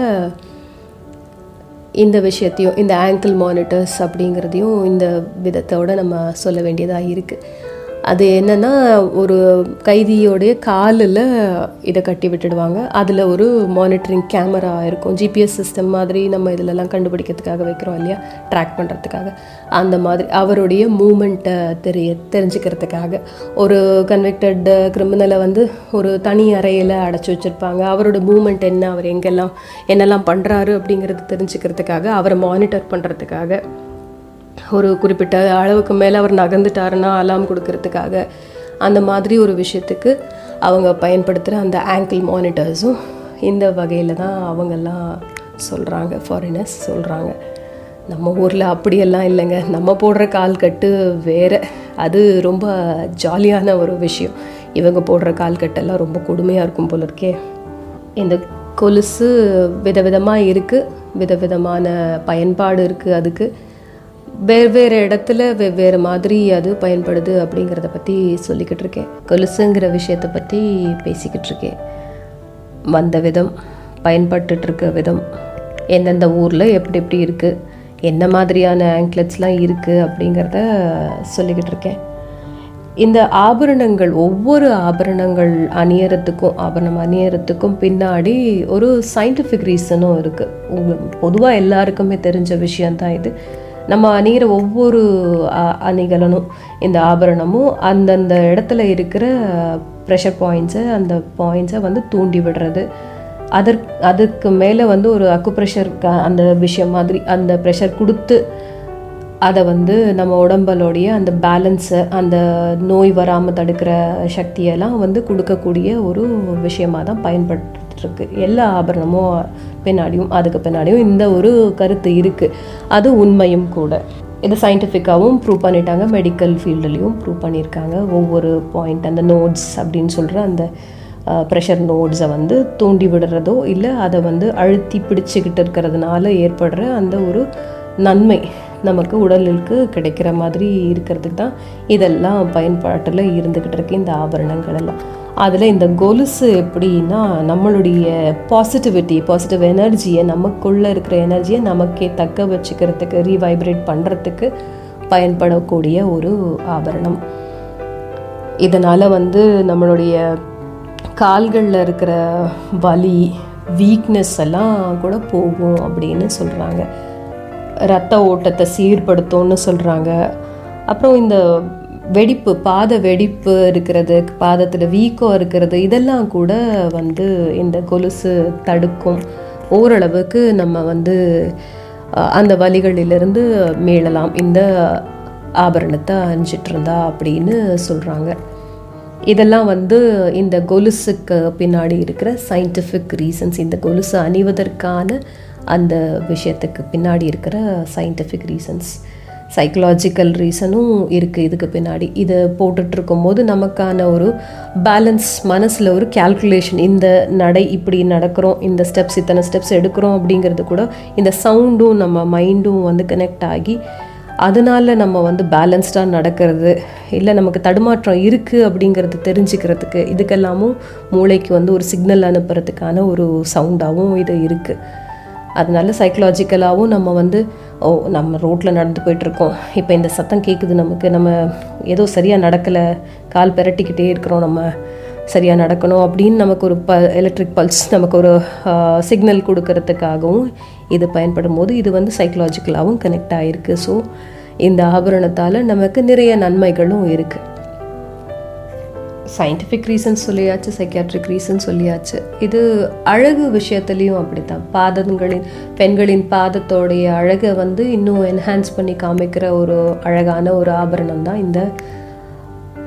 இந்த விஷயத்தையும் இந்த ஆங்கிள் மானிட்டர்ஸ் அப்படிங்கிறதையும் இந்த விதத்தோட நம்ம சொல்ல வேண்டியதாக இருக்குது அது என்னென்னா ஒரு கைதியோடைய காலில் இதை கட்டி விட்டுடுவாங்க. அதில் ஒரு மானிட்டரிங் கேமரா இருக்கும். ஜிபிஎஸ் சிஸ்டம் மாதிரி நம்ம இதிலலாம் கண்டுபிடிக்கிறதுக்காக வைக்கிறோம் இல்லையா? ட்ராக் பண்ணுறதுக்காக அந்த மாதிரி அவருடைய மூமெண்ட்டை தெரிய தெரிஞ்சுக்கிறதுக்காக. ஒரு கன்விக்டட் கிரிமினலை வந்து ஒரு தனி அறையில் அடைச்சி வச்சுருப்பாங்க. அவரோட மூமெண்ட் என்ன? அவர் எங்கெல்லாம் என்னெல்லாம் பண்ணுறாரு அப்படிங்கிறது தெரிஞ்சுக்கிறதுக்காக அவரை மானிட்டர் பண்ணுறதுக்காக ஒரு குறிப்பிட்ட அளவுக்கு மேலே அவர் நகர்ந்துட்டாருன்னா அலாம் கொடுக்கறதுக்காக அந்த மாதிரி ஒரு விஷயத்துக்கு அவங்க பயன்படுத்துகிற அந்த ஆங்கிள் மானிட்டர்ஸும் இந்த வகையில் தான் அவங்கெல்லாம் சொல்கிறாங்க ஃபாரினர்ஸ் சொல்கிறாங்க நம்ம ஊரில் அப்படியெல்லாம் இல்லைங்க. நம்ம போடுற கால் கட்டு வேறு. அது ரொம்ப ஜாலியான ஒரு விஷயம். இவங்க போடுற கால் கட்டெல்லாம் ரொம்ப கொடுமையாக இருக்கும் போல இருக்கே. இந்த கொலுசு விதவிதமாக இருக்குது விதவிதமான பயன்பாடு இருக்குது அதுக்கு. வெவ்வேறு இடத்துல வெவ்வேறு மாதிரி அது பயன்படுது அப்படிங்கிறத பற்றி சொல்லிக்கிட்டு இருக்கேன். கொலுசுங்கிற விஷயத்தை பற்றி பேசிக்கிட்டு இருக்கேன். வந்த விதம் பயன்பட்டுருக்க விதம் எந்தெந்த ஊரில் எப்படி எப்படி இருக்குது என்ன மாதிரியான ஆங்க்லெட்ஸ்லாம் இருக்குது அப்படிங்கிறத சொல்லிக்கிட்டு இருக்கேன். இந்த ஆபரணங்கள் ஒவ்வொரு ஆபரணங்கள் அணியறதுக்கும் ஆபரணம் அணியறதுக்கும் பின்னாடி ஒரு சயின்டிஃபிக் ரீசனும் இருக்குது பொதுவாக எல்லாருக்குமே தெரிஞ்ச விஷயந்தான் இது. நம்ம அணிகிற ஒவ்வொரு அணிகலனும் இந்த ஆபரணமும் அந்தந்த இடத்துல இருக்கிற ப்ரெஷர் பாயிண்ட்ஸை அந்த பாயிண்ட்ஸை வந்து தூண்டி விடுறது. அதற்கு அதுக்கு மேலே வந்து ஒரு அக்குப்ரெஷர் அந்த விஷயம் மாதிரி அந்த ப்ரெஷர் கொடுத்து அதை வந்து நம்ம உடம்பலோடைய அந்த பேலன்ஸை அந்த நோய் வராமல் தடுக்கிற சக்தியெல்லாம் வந்து கொடுக்கக்கூடிய ஒரு விஷயமாக தான் பயன்பட்டுருக்கு எல்லா ஆபரணமும் பின்னாடியும் அதுக்கு பின்னாடியும் இந்த ஒரு கருத்து இருக்குது அது உண்மையும் கூட. இது சயின்டிஃபிக்காகவும் ப்ரூவ் பண்ணிட்டாங்க. மெடிக்கல் ஃபீல்டுலேயும் ப்ரூவ் பண்ணியிருக்காங்க. ஒவ்வொரு பாயிண்ட் அந்த நோட்ஸ் அப்படின்னு சொல்கிற அந்த ப்ரெஷர் நோட்ஸை வந்து தூண்டி விடுறதோ இல்லை அதை வந்து அழுத்தி பிடிச்சிக்கிட்டு இருக்கிறதுனால ஏற்படுற அந்த ஒரு நன்மை நமக்கு உடலுக்கு கிடைக்கிற மாதிரி இருக்கிறதுக்கு தான் இதெல்லாம் பயன்பாட்டில் இருந்துக்கிட்டு இருக்கு இந்த ஆபரணங்கள் எல்லாம். அதில் இந்த கொலுசு எப்படின்னா நம்மளுடைய பாசிட்டிவிட்டி பாசிட்டிவ் எனர்ஜியை நமக்குள்ளே இருக்கிற எனர்ஜியை நமக்கே தக்க வச்சுக்கிறதுக்கு ரீவைப்ரேட் பண்ணுறதுக்கு பயன்படக்கூடிய ஒரு ஆபரணம். இதனால் வந்து நம்மளுடைய கால்களில் இருக்கிற வலி வீக்னஸ் எல்லாம் கூட போகும் அப்படின்னு சொல்கிறாங்க ரத்த ஓட்டத்தை சீர்படுத்தும்னு சொல்கிறாங்க அப்புறம் இந்த வெடிப்பு பாத வெடிப்பு இருக்கிறது பாதத்தில் வீக்கம் இருக்கிறது இதெல்லாம் கூட வந்து இந்த கொலுசு தடுக்கும். ஓரளவுக்கு நம்ம வந்து அந்த வழிகளிலிருந்து மீளலாம். இந்த ஆபரணத்தை அணிஞ்சிட்டு இருந்தா அப்படின்னு சொல்கிறாங்க இதெல்லாம் வந்து இந்த கொலுசுக்கு பின்னாடி இருக்கிற சயின்டிஃபிக் ரீசன்ஸ் இந்த கொலுசு அணிவதற்கான அந்த விஷயத்துக்கு பின்னாடி இருக்கிற சயின்டிஃபிக் ரீசன்ஸ் சைக்கலாஜிக்கல் ரீசனும் இருக்குது இதுக்கு பின்னாடி. இதை போட்டுட்ருக்கும் போது நமக்கான ஒரு பேலன்ஸ் மனசில் ஒரு கால்குலேஷன் இந்த நடை இப்படி நடக்கிறோம் இந்த ஸ்டெப்ஸ் இத்தனை ஸ்டெப்ஸ் எடுக்கிறோம் அப்படிங்கிறது கூட இந்த சவுண்டும் நம்ம மைண்டும் வந்து கனெக்ட் ஆகி அதனால் நம்ம வந்து பேலன்ஸ்டாக நடக்கிறது இல்லை நமக்கு தடுமாற்றம் இருக்குது அப்படிங்கிறது தெரிஞ்சுக்கிறதுக்கு இதுக்கெல்லாமும் மூளைக்கு வந்து ஒரு சிக்னல் அனுப்புறதுக்கான ஒரு சவுண்டாகவும் இது இருக்குது அதனால சைக்கலாஜிக்கலாகவும் நம்ம வந்து ஓ நம்ம ரோட்டில் நடந்து போயிட்டுருக்கோம். இப்போ இந்த சத்தம் கேட்குது நமக்கு. நம்ம ஏதோ சரியாக நடக்கலை. கால் பெரட்டிக்கிட்டே இருக்கிறோம். நம்ம சரியாக நடக்கணும் அப்படின்னு நமக்கு ஒரு ப எலக்ட்ரிக் பல்ஸ் நமக்கு ஒரு சிக்னல் கொடுக்கறதுக்காகவும் இது பயன்படும் போது இது வந்து சைக்கலாஜிக்கலாகவும் கனெக்ட் ஆகிருக்கு ஸோ இந்த ஆபரணத்தால் நமக்கு நிறைய நன்மைகளும் இருக்குது சயின்டிஃபிக் ரீசன் சொல்லியாச்சு சைக்கியாட்ரிக் ரீசன் சொல்லியாச்சு. இது அழகு விஷயத்துலேயும் அப்படித்தான். பாதங்களின் பெண்களின் பாதத்தோடைய அழகை வந்து இன்னும் என்ஹான்ஸ் பண்ணி காமிக்கிற ஒரு அழகான ஒரு ஆபரணம் தான் இந்த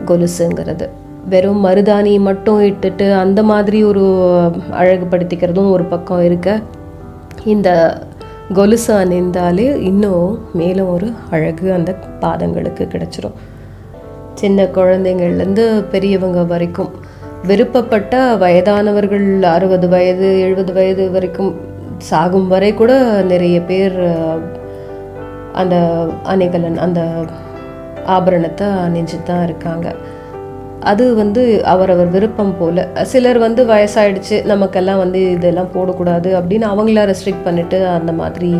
கொலுசுங்கிறது. வெறும் மருதாணி மட்டும் இட்டுட்டு அந்த மாதிரி ஒரு அழகுபடுத்திக்கிறதும் ஒரு பக்கம் இருக்க இந்த கொலுசு அணிந்தாலே இன்னும் மேலும் ஒரு அழகு அந்த பாதங்களுக்கு கிடைச்சிரும். சின்ன குழந்தைங்கள்லேருந்து பெரியவங்க வரைக்கும். விருப்பப்பட்ட வயதானவர்கள் அறுபது வயது எழுபது வயது வரைக்கும் சாகும் வரை கூட நிறைய பேர் அந்த அணிகலன் அந்த ஆபரணத்தை அணிஞ்சு தான் இருக்காங்க. அது வந்து அவரவர் விருப்பம் போல். சிலர் வந்து வயசாயிடுச்சு நமக்கெல்லாம் வந்து இதெல்லாம் போடக்கூடாது அப்படின்னு அவங்கள ரெஸ்ட்ரிக்ட் பண்ணிட்டு அந்த மாதிரி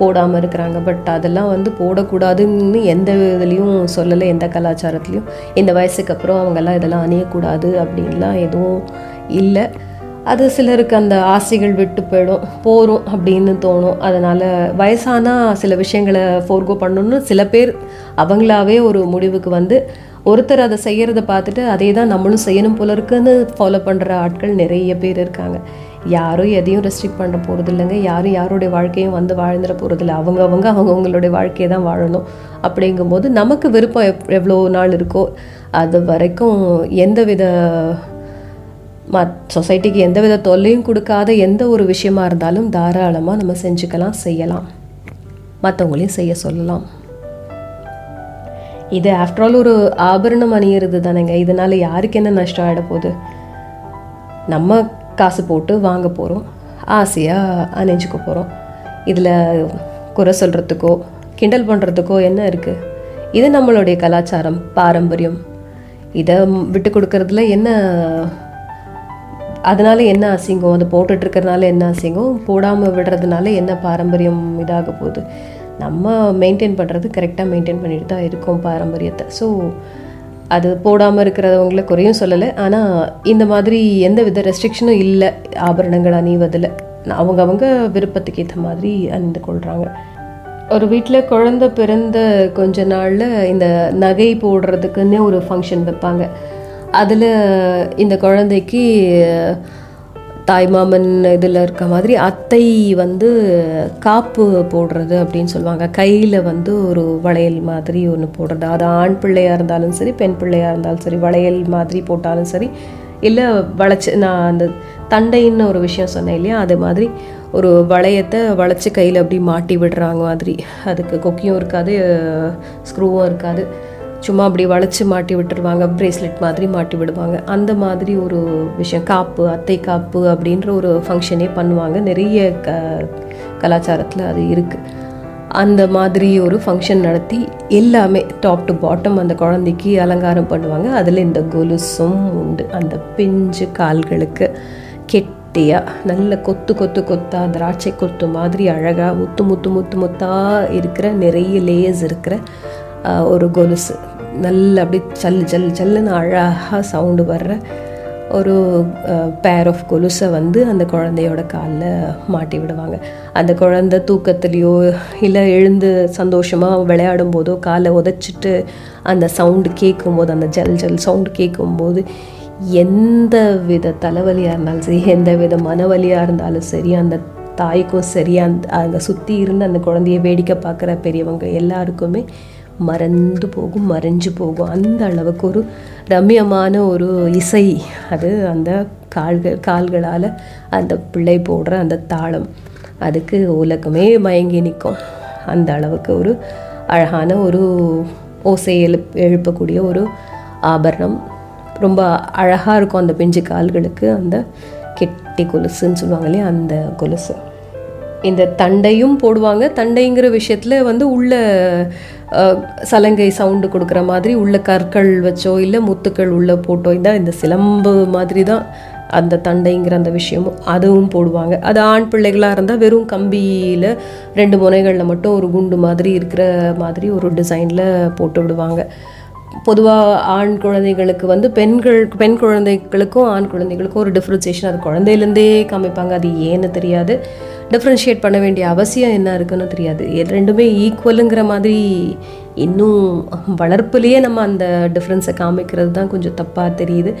போடாமல் இருக்கிறாங்க. பட் அதெல்லாம் வந்து போடக்கூடாதுன்னு எந்த இதுலேயும் சொல்லலை எந்த கலாச்சாரத்துலேயும். இந்த வயசுக்கு அப்புறம் அவங்கெல்லாம் இதெல்லாம் அணியக்கூடாது அப்படின்லாம் எதுவும் இல்லை. அது சிலருக்கு அந்த ஆசைகள் விட்டு போயிடும் போகிறோம் அப்படின்னு தோணும். அதனால் வயசானா சில விஷயங்களை ஃபோர்கோ பண்ணணும்னு சில பேர் அவங்களாவே ஒரு முடிவுக்கு வந்து ஒருத்தர் அதை செய்கிறத பார்த்துட்டு அதே தான் நம்மளும் செய்யணும் போல இருக்குன்னு ஃபாலோ பண்ணுற ஆட்கள் நிறைய பேர் இருக்காங்க. யாரும் எதையும் ரெஸ்ட்ரிக்ட் பண்ண போகிறது இல்லைங்க யாரும் யாருடைய வாழ்க்கையும் வந்து வாழ்ந்துட போகிறதில்ல அவங்க அவங்க அவங்கவுங்களுடைய வாழ்க்கையை தான் வாழணும். அப்படிங்கும்போது நமக்கு விருப்பம் எப் எவ்வளோ நாள் இருக்கோ அது வரைக்கும் எந்தவித ம சொசைட்டிக்கு எந்தவித தொல்லையும் கொடுக்காத எந்த ஒரு விஷயமா இருந்தாலும் தாராளமாக நம்ம செஞ்சுக்கலாம் செய்யலாம். மற்றவங்களையும் செய்ய சொல்லலாம். இது ஆஃப்டர் ஆல் ஒரு ஆபரணம் அணியிறது தானேங்க. இதனால யாருக்கு என்ன நஷ்டம் ஆகிட போகுது? நம்ம காசு போட்டு வாங்க போகிறோம் ஆசையாக அணிஞ்சுக்க போகிறோம் இதில் குறை சொல்கிறதுக்கோ கிண்டல் பண்ணுறதுக்கோ என்ன இருக்குது இது நம்மளுடைய கலாச்சாரம் பாரம்பரியம். இதை விட்டு கொடுக்கறதுல என்ன அதனால என்ன அசிங்கம்? அதை போட்டுட்டு என்ன அசிங்கம்? போடாமல் விடுறதுனால என்ன பாரம்பரியம் இதாக போகுது? நம்ம மெயின்டைன் பண்ணுறது கரெக்டாக மெயின்டைன் பண்ணிட்டு தான் இருக்கோம் பாரம்பரியத்தை. ஸோ அது போடாமல் இருக்கிறவங்கள குறையும் சொல்லலை. ஆனால் இந்த மாதிரி எந்த வித ரெஸ்ட்ரிக்ஷனும் இல்லை. ஆபரணங்கள் அணிவதில். அவங்க அவங்க விருப்பத்துக்கு ஏற்ற மாதிரி அணிந்து கொள்கிறாங்க ஒரு வீட்டில் குழந்த பிறந்த கொஞ்ச நாளில் இந்த நகை போடுறதுக்குன்னே ஒரு ஃபங்க்ஷன் வைப்பாங்க. அதில் இந்த குழந்தைக்கு தாய்மாமன் இதில் இருக்க மாதிரி அத்தை வந்து காப்பு போடுறது அப்படின்னு சொல்லுவாங்க. கையில் வந்து ஒரு வளையல் மாதிரி ஒன்று போடுறது. அது ஆண் பிள்ளையாக இருந்தாலும் சரி பெண் பிள்ளையாக இருந்தாலும் சரி வளையல் மாதிரி போட்டாலும் சரி இல்லை வளைச்சி நான் அந்த தண்டைன்னு ஒரு விஷயம் சொன்னேன் இல்லையா? அது மாதிரி ஒரு வளையத்தை வளைச்சி கையில் அப்படி மாட்டி விடுறாங்க மாதிரி. அதுக்கு கொக்கியும் இருக்காது ஸ்க்ரூவும் இருக்காது. சும்மா அப்படி வளைச்சி மாட்டி விட்டுருவாங்க ப்ரேஸ்லெட் மாதிரி மாட்டி விடுவாங்க. அந்த மாதிரி ஒரு விஷயம். காப்பு அத்தை காப்பு அப்படின்ற ஒரு ஃபங்க்ஷனே பண்ணுவாங்க. நிறைய க கலாச்சாரத்தில் அது இருக்குது அந்த மாதிரி ஒரு ஃபங்க்ஷன் நடத்தி எல்லாமே டாப் டு பாட்டம் அந்த குழந்தைக்கு அலங்காரம் பண்ணுவாங்க. அதில் இந்த கொலுசும் உண்டு. அந்த பிஞ்சு கால்களுக்கு கெட்டியாக நல்ல கொத்து கொத்து கொத்தா திராட்சை கொத்து மாதிரி அழகாக முத்து முத்து முத்து முத்தாக இருக்கிற நிறைய லேயர்ஸ் இருக்கிற ஒரு கொலுசு. நல்ல அப்படி சல் ஜல் ஜல்லுன்னு அழகாக சவுண்டு வர்ற ஒரு பேர் ஆஃப் கொலுசை வந்து அந்த குழந்தையோட காலில் மாட்டி விடுவாங்க. அந்த குழந்தை தூக்கத்துலேயோ இல்லை எழுந்து சந்தோஷமாக விளையாடும் போதோ காலை உதச்சிட்டு அந்த சவுண்டு கேட்கும்போது அந்த ஜல் ஜல் சவுண்டு கேட்கும்போது எந்த வித தலைவலியாக இருந்தாலும் சரி எந்த வித மனவலியாக இருந்தாலும் சரி அந்த தாய்க்கும் சரி அந்த அங்கே சுற்றி இருந்து அந்த குழந்தைய வேடிக்கை பார்க்குற பெரியவங்க எல்லாருக்குமே மறந்து போகும் மறைஞ்சு போகும். அந்த அளவுக்கு ஒரு ரம்யமான ஒரு இசை. அது அந்த கால்கள் கால்களால் அந்த பிள்ளை போடுற அந்த தாளம். அதுக்கு உலகமே மயங்கி நிற்கும். அந்த அளவுக்கு ஒரு அழகான ஒரு ஓசை எழுப் எழுப்பக்கூடிய ஒரு ஆபரணம். ரொம்ப அழகாக இருக்கும் அந்த பிஞ்சு கால்களுக்கு. அந்த கெட்டி கொலுசுன்னு சொல்லுவாங்க இல்லையா? அந்த கொலுசு. இந்த தண்டையும் போடுவாங்க. தண்டைங்கிற விஷயத்தில் வந்து உள்ள சலங்கை சவுண்டு கொடுக்குற மாதிரி உள்ள கற்கள் வச்சோ இல்லை முத்துக்கள் உள்ள போட்டோ இதான் இந்த சிலம்பு மாதிரி தான் அந்த தண்டைங்கிற அந்த விஷயமும் அதுவும் போடுவாங்க. அது ஆண் பிள்ளைகளாக இருந்தால் வெறும் கம்பியில் ரெண்டு முனைகளில் மட்டும் ஒரு குண்டு மாதிரி இருக்கிற மாதிரி ஒரு டிசைனில் போட்டு விடுவாங்க. பொதுவாக ஆண் குழந்தைகளுக்கு வந்து பெண்கள் பெண் குழந்தைகளுக்கும் ஆண் குழந்தைகளுக்கும் ஒரு டிஃப்ரென்சியேஷன் அது குழந்தையிலேருந்தே காமிப்பாங்க. அது ஏன்னு தெரியாது. டிஃப்ரென்ஷியேட் பண்ண வேண்டிய அவசியம் என்ன இருக்குன்னு தெரியாது. ரெண்டுமே ஈக்குவலுங்கிற மாதிரி இன்னும் வளர்ப்புலேயே நம்ம அந்த டிஃப்ரென்ஸை காமிக்கிறது தான் கொஞ்சம் தப்பாக தெரியுது.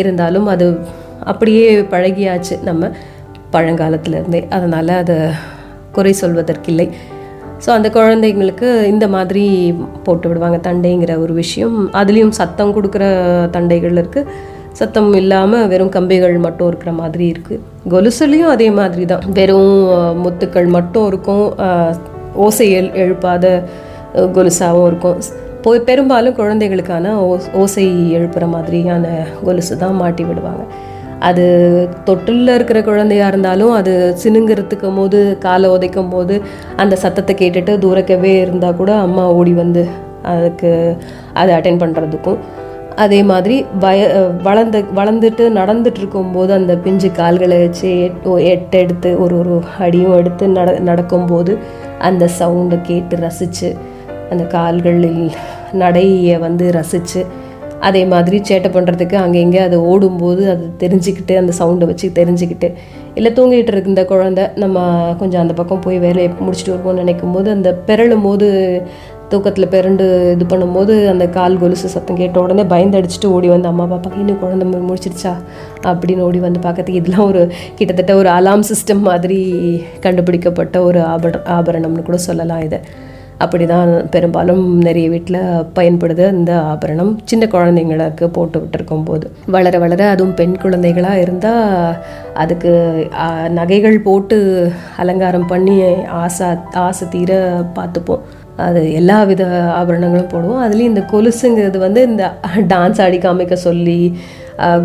இருந்தாலும் அது அப்படியே பழகியாச்சு நம்ம பழங்காலத்துலேருந்தே அதனால் அதை குறை சொல்வதற்கில்லை. ஸோ அந்த குழந்தைங்களுக்கு இந்த மாதிரி போட்டு விடுவாங்க தண்டைங்கிற ஒரு விஷயம். அதுலேயும் சத்தம் கொடுக்குற தண்டைகள் இருக்குது சத்தம் இல்லாமல் வெறும் கம்பிகள் மட்டும் இருக்கிற மாதிரி இருக்குது கொலுசுலேயும் அதே மாதிரி தான் வெறும் முத்துக்கள் மட்டும் இருக்கும். ஓசை எழு எழுப்பாத கொலுசாகவும் இருக்கும். போய் பெரும்பாலும் குழந்தைகளுக்கான ஓ- ஓசை எழுப்புற மாதிரியான கொலுசு தான் மாட்டி விடுவாங்க. அது தொட்டிலில் இருக்கிற குழந்தையாக இருந்தாலும் அது சினுங்கிறதுக்கும் போது காலை உதைக்கும் போது அந்த சத்தத்தை கேட்டுட்டு தூரக்கவே இருந்தால் கூட அம்மா ஓடி வந்து அதுக்கு அதை அட்டென்ட் பண்ணுறதுக்கும் அதே மாதிரி வய வளர்ந்த வளர்ந்துட்டு நடந்துட்டு இருக்கும்போது அந்த பிஞ்சு கால்களை வச்சு எட்- எட்டு எடுத்து ஒரு ஒரு அடியும் எடுத்து நட நடக்கும்போது அந்த சவுண்டை கேட்டு ரசித்து அந்த கால்களில் நடையை வந்து ரசித்து அதே மாதிரி சேட்டை பண்ணுறதுக்கு அங்கே இங்கே அது ஓடும்போது அது தெரிஞ்சுக்கிட்டு அந்த சவுண்டை வச்சு தெரிஞ்சுக்கிட்டு இல்லை தூங்கிட்டு இருக்க இந்த குழந்தை நம்ம கொஞ்சம் அந்த பக்கம் போய் வேலையை முடிச்சுட்டு வருவோம்னு நினைக்கும் போது அந்த பிறழும் போது தூக்கத்தில் பிறண்டு இது பண்ணும்போது அந்த கால் கொலுசு சத்தம் கேட்ட உடனே பயந்து அடிச்சுட்டு ஓடி வந்து அம்மா பாப்பாக்கு இன்னும் குழந்தை முடிச்சிருச்சா? அப்படின்னு ஓடி வந்து பார்க்கறதுக்கு இதெல்லாம் ஒரு கிட்டத்தட்ட ஒரு அலாம் சிஸ்டம் மாதிரி கண்டுபிடிக்கப்பட்ட ஒரு ஆபர ஆபரணம்னு கூட சொல்லலாம் இதை. அப்படிதான் பெரும்பாலும் நிறைய வீட்டில் பயன்படுது இந்த ஆபரணம் சின்ன குழந்தைங்களுக்கு போட்டு விட்டுருக்கும் போது. வளர வளர அதுவும் பெண் குழந்தைகளாக இருந்தால் அதுக்கு நகைகள் போட்டு அலங்காரம் பண்ணி ஆசை ஆசை தீர பார்த்துப்போம். அது எல்லா வித ஆபரணங்களும் போடுவோம். அதுலேயும் இந்த கொலுசுங்கிறது வந்து இந்த டான்ஸ் ஆடி காமிக்க சொல்லி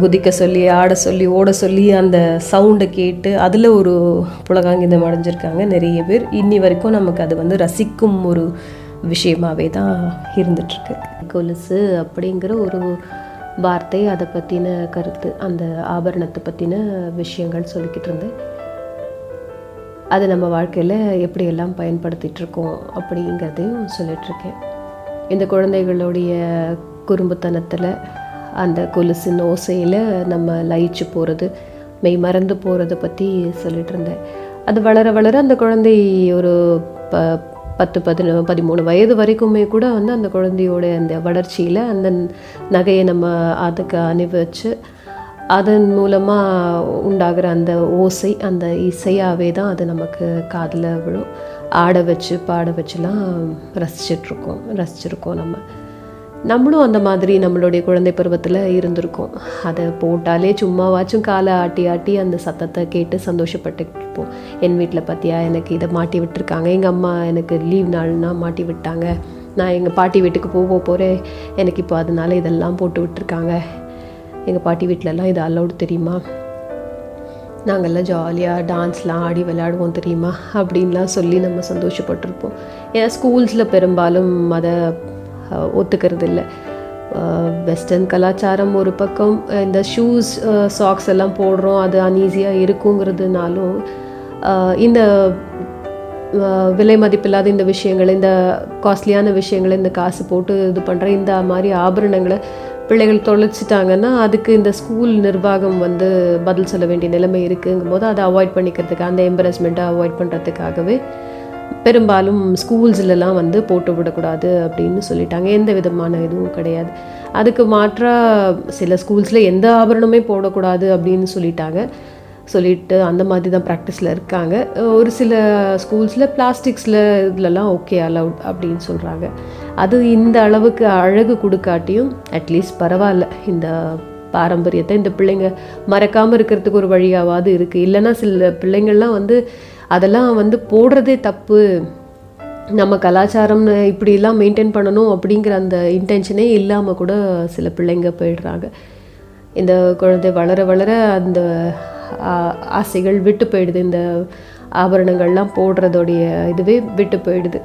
குதிக்க சொல்லி ஆட சொல்லி ஓட சொல்லி அந்த சவுண்டை கேட்டு அதில் ஒரு புலகாங்கிதம் அடைஞ்சிருக்காங்க நிறைய பேர். இன்னி வரைக்கும் நமக்கு அது வந்து ரசிக்கும் ஒரு விஷயமாகவே தான் இருந்துட்டுருக்கு. கொலுசு அப்படிங்கிற ஒரு வார்த்தை அதை பற்றின கருத்து அந்த ஆபரணத்தை பற்றின விஷயங்கள் சொல்லிக்கிட்டு இருந்தேன். அது நம்ம வாழ்க்கையில் எப்படியெல்லாம் பயன்படுத்திகிட்ருக்கோம் அப்படிங்கிறதையும் சொல்லிகிட்ருக்கேன் இந்த குழந்தைகளுடைய குறும்புத்தனத்தில் அந்த கொலுசின் ஓசையில் நம்ம லயிச்சு போகிறது மெய் மறந்து போகிறத பற்றி சொல்லிட்டு இருந்தேன் அது வளர வளர அந்த குழந்தை ஒரு ப பத்து பதினோ பதிமூணு வயது வரைக்குமே கூட வந்து அந்த குழந்தையோட அந்த வளர்ச்சியில் அந்த நகையை நம்ம அதுக்கு அணிவச்சு அதன் மூலமாக உண்டாகிற அந்த ஓசை அந்த இசையாகவே தான் அது நமக்கு காதில் விழும். ஆட வச்சு பாட வச்சுலாம் ரசிச்சிட்ருக்கோம் ரசிச்சிருக்கோம் நம்ம. நம்மளும் அந்த மாதிரி நம்மளுடைய குழந்தை பருவத்தில் இருந்திருக்கோம். அதை போட்டாலே சும்மாவாச்சும் காலை ஆட்டி ஆட்டி அந்த சத்தத்தை கேட்டு சந்தோஷப்பட்டுருப்போம் என் வீட்டில் பார்த்தியா எனக்கு இதை மாட்டி விட்டுருக்காங்க. எங்கள் அம்மா எனக்கு லீவ் நாள்னா மாட்டி விட்டாங்க. நான் எங்கள் பாட்டி வீட்டுக்கு போக போகிறேன் எனக்கு இப்போ அதனால இதெல்லாம் போட்டு விட்டுருக்காங்க. எங்கள் பாட்டி வீட்டிலலாம் இது அலௌடு தெரியுமா? நாங்கள்லாம் ஜாலியாக டான்ஸ்லாம் ஆடி விளையாடுவோம் தெரியுமா? அப்படின்லாம் சொல்லி நம்ம சந்தோஷப்பட்டிருப்போம். ஏன்னா ஸ்கூல்ஸில் பெரும்பாலும் அதை ஒத்துக்கிறது இல்லை வெஸ்டர்ன் கலாச்சாரம் ஒரு பக்கம் இந்த ஷூஸ் சாக்ஸ் எல்லாம் போடுறோம் அது அன்ஈஸியாக இருக்குங்கிறதுனாலும் இந்த விலை மதிப்பில்லாத இந்த விஷயங்கள் இந்த காஸ்ட்லியான விஷயங்களை இந்த காசு போட்டு இது பண்ணுற இந்த மாதிரி ஆபரணங்களை பிள்ளைகள் தொலைச்சிட்டாங்கன்னா அதுக்கு இந்த ஸ்கூல் நிர்வாகம் வந்து பதில் சொல்ல வேண்டிய நிலைமை இருக்குங்கும் போது அதை அவாய்ட் பண்ணிக்கிறதுக்கு அந்த எம்பரஸ்மெண்ட்டை அவாய்ட் பண்ணுறதுக்காகவே பெரும்பாலும் ஸ்கூல்ஸ்லலாம் வந்து போட்டு விடக்கூடாது அப்படின்னு சொல்லிட்டாங்க. எந்த விதமான இதுவும் கிடையாது. அதுக்கு மாற்றாக சில ஸ்கூல்ஸில் எந்த ஆபரணமே போடக்கூடாது அப்படின்னு சொல்லிட்டாங்க. சொல்லிட்டு அந்த மாதிரி தான் ப்ராக்டிஸில் இருக்காங்க ஒரு சில ஸ்கூல்ஸில் பிளாஸ்டிக்ஸில் இதுலலாம் ஓகே அலவுட் அப்படின்னு சொல்கிறாங்க அது இந்த அளவுக்கு அழகு கொடுக்காட்டியும் அட்லீஸ்ட் பரவாயில்ல. இந்த பாரம்பரியத்தை இந்த பிள்ளைங்க மறக்காமல் இருக்கிறதுக்கு ஒரு வழியாவது இருக்குது இல்லைன்னா சில பிள்ளைங்கள்லாம் வந்து அதெல்லாம் வந்து போடுறதே தப்பு. நம்ம கலாச்சாரம்னு இப்படிலாம் மெயின்டைன் பண்ணணும் அப்படிங்கிற அந்த இன்டென்ஷனே இல்லாமல் கூட சில பிள்ளைங்க போயிடுறாங்க. இந்த குழந்தை வளர வளர அந்த ஆசைகள் விட்டு போயிடுது. இந்த ஆபரணங்கள்லாம் போடுறதோடைய இதுவே விட்டு போயிடுது.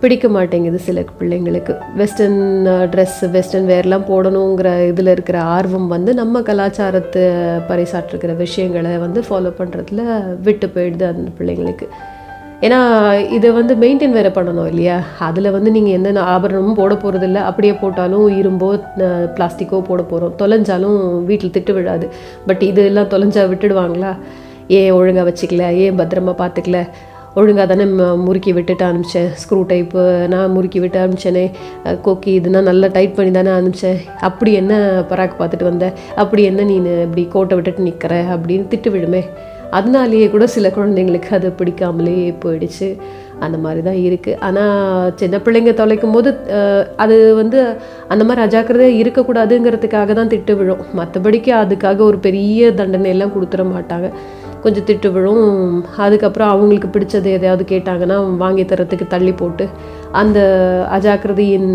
பிடிக்க மாட்டேங்குது சில பிள்ளைங்களுக்கு. வெஸ்டர்ன் ட்ரெஸ் வெஸ்டர்ன் வேர்லாம் போடணுங்கிற இதில் இருக்கிற ஆர்வம் வந்து நம்ம கலாச்சாரத்தை பறைசாற்றுக்கிற விஷயங்களை வந்து ஃபாலோ பண்ணுறதுல விட்டு போயிடுது அந்த பிள்ளைங்களுக்கு. ஏன்னா இதை வந்து மெயின்டைன் வேறு பண்ணணும் இல்லையா? அதில் வந்து நீங்கள் எந்த ஆபரணமும் போட போகிறதில்ல அப்படியே போட்டாலும் இரும்போ பிளாஸ்டிக்கோ போட போகிறோம் தொலைஞ்சாலும் வீட்டில் திட்டு விழாது. பட் இதெல்லாம் தொலைஞ்சா விட்டுடுவாங்களா? ஏன் ஒழுங்காக வச்சுக்கல? ஏன் பத்திரமா பார்த்துக்கல? ஒழுங்காக தானே ம- முறுக்கி விட்டுட்டு அனுப்பிச்சேன். ஸ்க்ரூ டைப்பு நான் முறுக்கி விட்டு அனுப்பிச்சேனே. கொக்கி இதுனா நல்லா டைட் பண்ணி தானே அனுப்பிச்சேன். அப்படி என்ன பராக்கு பார்த்துட்டு வந்த? அப்படி என்ன நீ இப்படி கோட்டை விட்டுட்டு நிற்கிற அப்படின்னு திட்டு விடுமே அதனாலேயே கூட சில குழந்தைங்களுக்கு அது பிடிக்காமலே போயிடுச்சு. அந்த மாதிரி தான் இருக்குது ஆனால் சின்ன பிள்ளைங்க தொலைக்கும் போது அது வந்து அந்த மாதிரி அஜாக்கிரதையாக இருக்கக்கூடாதுங்கிறதுக்காக தான் திட்டு விழும். மற்றபடிக்கு அதுக்காக ஒரு பெரிய தண்டனையெல்லாம் கொடுத்துட மாட்டாங்க. கொஞ்சம் திட்டு விழும். அதுக்கப்புறம் அவங்களுக்கு பிடிச்சது எதையாவது கேட்டாங்கன்னா வாங்கி தரத்துக்கு தள்ளி போட்டு அந்த அஜாக்கிரதையின்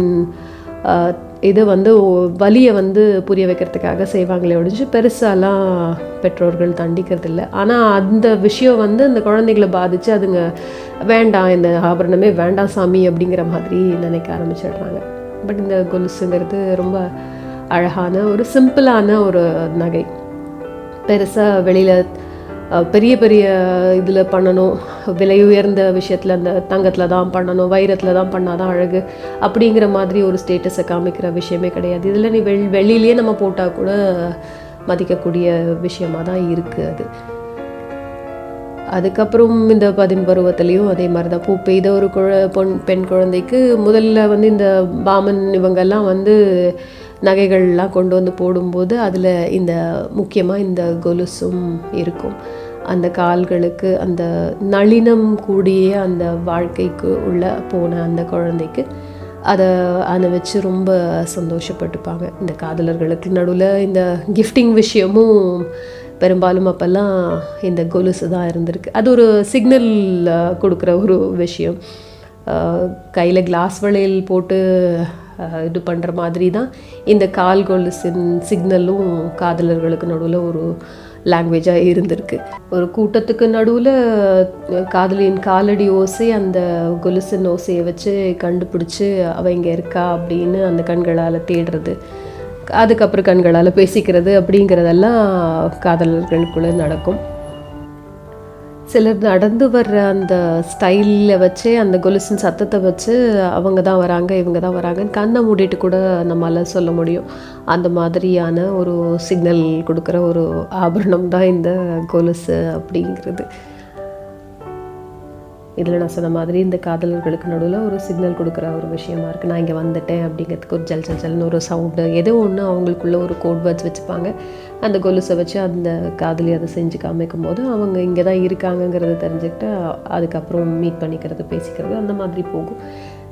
இது வந்து வலியை வந்து புரிய வைக்கிறதுக்காக செய்வாங்களே ஒழிஞ்சு பெருசாலாம் பெற்றோர்கள் தண்டிக்கிறது இல்லை ஆனால் அந்த விஷயம் வந்து அந்த குழந்தைகளை பாதித்து அதுங்க வேண்டாம் இந்த ஆபரணமே வேண்டாம் சாமி அப்படிங்கிற மாதிரி நினைக்க ஆரம்பிச்சிடுறாங்க. பட் இந்த கொலுசுங்கிறது ரொம்ப அழகான ஒரு சிம்பிளான ஒரு நகை. பெருசாக வெளியில் பெரிய பெரிய இதில் பண்ணணும். விலை உயர்ந்த விஷயத்தில் அந்த தங்கத்தில் தான் பண்ணணும். வைரத்தில் தான் பண்ணாதான் அழகு. அப்படிங்கிற மாதிரி ஒரு ஸ்டேட்டஸை காமிக்கிற விஷயமே கிடையாது. இதில் நீ வெள் வெளியிலேயே நம்ம போட்டால் கூட மதிக்கக்கூடிய விஷயமா தான் இருக்குது அது. அதுக்கப்புறம் இந்த பதின் பருவத்துலேயும் அதே மாதிரி தான் பூ பெய்த ஒரு குழ பொன் பெண் குழந்தைக்கு முதல்ல வந்து இந்த பாமன் இவங்கெல்லாம் வந்து நகைகள்லாம் கொண்டு வந்து போடும்போது அதில் இந்த முக்கியமாக இந்த கொலுசும் இருக்கும். அந்த கால்களுக்கு அந்த நளினம் கூடிய அந்த வாழ்க்கைக்கு உள்ள போன அந்த குழந்தைக்கு அதை அதை வச்சு ரொம்ப சந்தோஷப்பட்டுப்பாங்க. இந்த காதலர்களுக்கு நடுவில் இந்த கிஃப்டிங் விஷயமும் பெரும்பாலும் அப்போல்லாம் இந்த கொலுசு தான் இருந்திருக்கு. அது ஒரு சிக்னல் கொடுக்குற ஒரு விஷயம். கையில் கிளாஸ் வளையல் போட்டு இது பண்ணுற மாதிரி தான் இந்த கால் சின் சிக்னலும் காதலர்களுக்கு நடுவில் ஒரு லாங்குவேஜாக இருந்திருக்கு. ஒரு கூட்டத்துக்கு நடுவில் காதலியின் காலடி ஓசை அந்த கொலுசின் ஓசையை வச்சு கண்டுபிடிச்சி அவ இங்கே இருக்கா அப்படின்னு அந்த கண்களால் தேடுறது அதுக்கப்புறம் கண்களால் பேசிக்கிறது அப்படிங்கிறதெல்லாம் காதலர்களுக்குள்ளே நடக்கும். சிலர் நடந்து வர்ற அந்த ஸ்டைலில் வச்சே அந்த கொலுசின் சத்தத்தை வச்சு அவங்க தான் வராங்க இவங்க தான் வராங்கன்னு கண்ணை மூடிட்டு கூட நம்மளால் சொல்ல முடியும். அந்த மாதிரியான ஒரு சிக்னல் கொடுக்குற ஒரு ஆபரணம் தான் இந்த கொலுசு அப்படிங்கிறது. இதில் நான் சொன்ன மாதிரி இந்த காதலர்களுக்கு நடுவில் ஒரு சிக்னல் கொடுக்குற ஒரு விஷயமா இருக்குது நான் இங்கே வந்துட்டேன் அப்படிங்கிறதுக்கு ஒரு ஜல் ஜல் ஜல்னு ஒரு சவுண்டு ஏதோ ஒன்று அவங்களுக்குள்ள ஒரு கோட் வேர்ட்ஸ் வச்சுப்பாங்க. அந்த கொலுசை வச்சு அந்த காதலி அதை செஞ்சு காமிக்கும் போது அவங்க இங்கே தான் இருக்காங்கங்கிறத தெரிஞ்சுக்கிட்டு அதுக்கப்புறம் மீட் பண்ணிக்கிறது பேசிக்கிறது அந்த மாதிரி போகும்.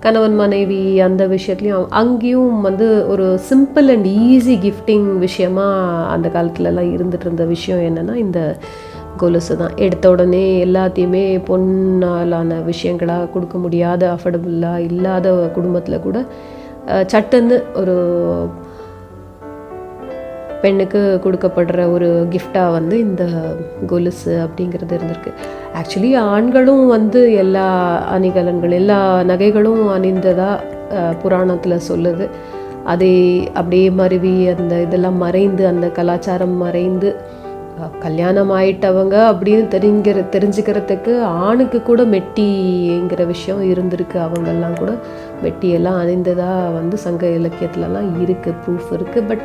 கணவன் மனைவி அந்த விஷயத்துலையும் அங்கேயும் வந்து ஒரு சிம்பிள் அண்ட் ஈஸி கிஃப்டிங் விஷயமா அந்த காலத்துலலாம் இருந்துகிட்டு இருந்த விஷயம் என்னென்னா இந்த கொலுசு தான். எடுத்த உடனே எல்லாத்தையுமே பொன்னாலான விஷயங்களாக கொடுக்க முடியாத அஃபர்டபுளாக இல்லாத குடும்பத்தில் கூட சட்டுன்னு ஒரு பெண்ணுக்கு கொடுக்கப்படுற ஒரு கிஃப்டாக வந்து இந்த கொலுசு அப்படிங்கிறது இருந்திருக்கு. ஆக்சுவலி ஆண்களும் வந்து எல்லா அணிகலன்கள் எல்லா நகைகளும் அணிந்ததாக புராணத்தில் சொல்லுது. அதை அப்படியே மருவி அந்த இதெல்லாம் மறைந்து அந்த கலாச்சாரம் மறைந்து கல்யாணம் ஆயிட்டவங்க அப்படின்னு தெரிஞ்சிற தெரிஞ்சுக்கிறதுக்கு ஆணுக்கு கூட மெட்டிங்கிற விஷயம் இருந்திருக்கு. அவங்கெல்லாம் கூட மெட்டியெல்லாம் அணிந்ததாக வந்து சங்க இலக்கியத்துலலாம் இருக்குது ப்ரூஃப் இருக்குது பட்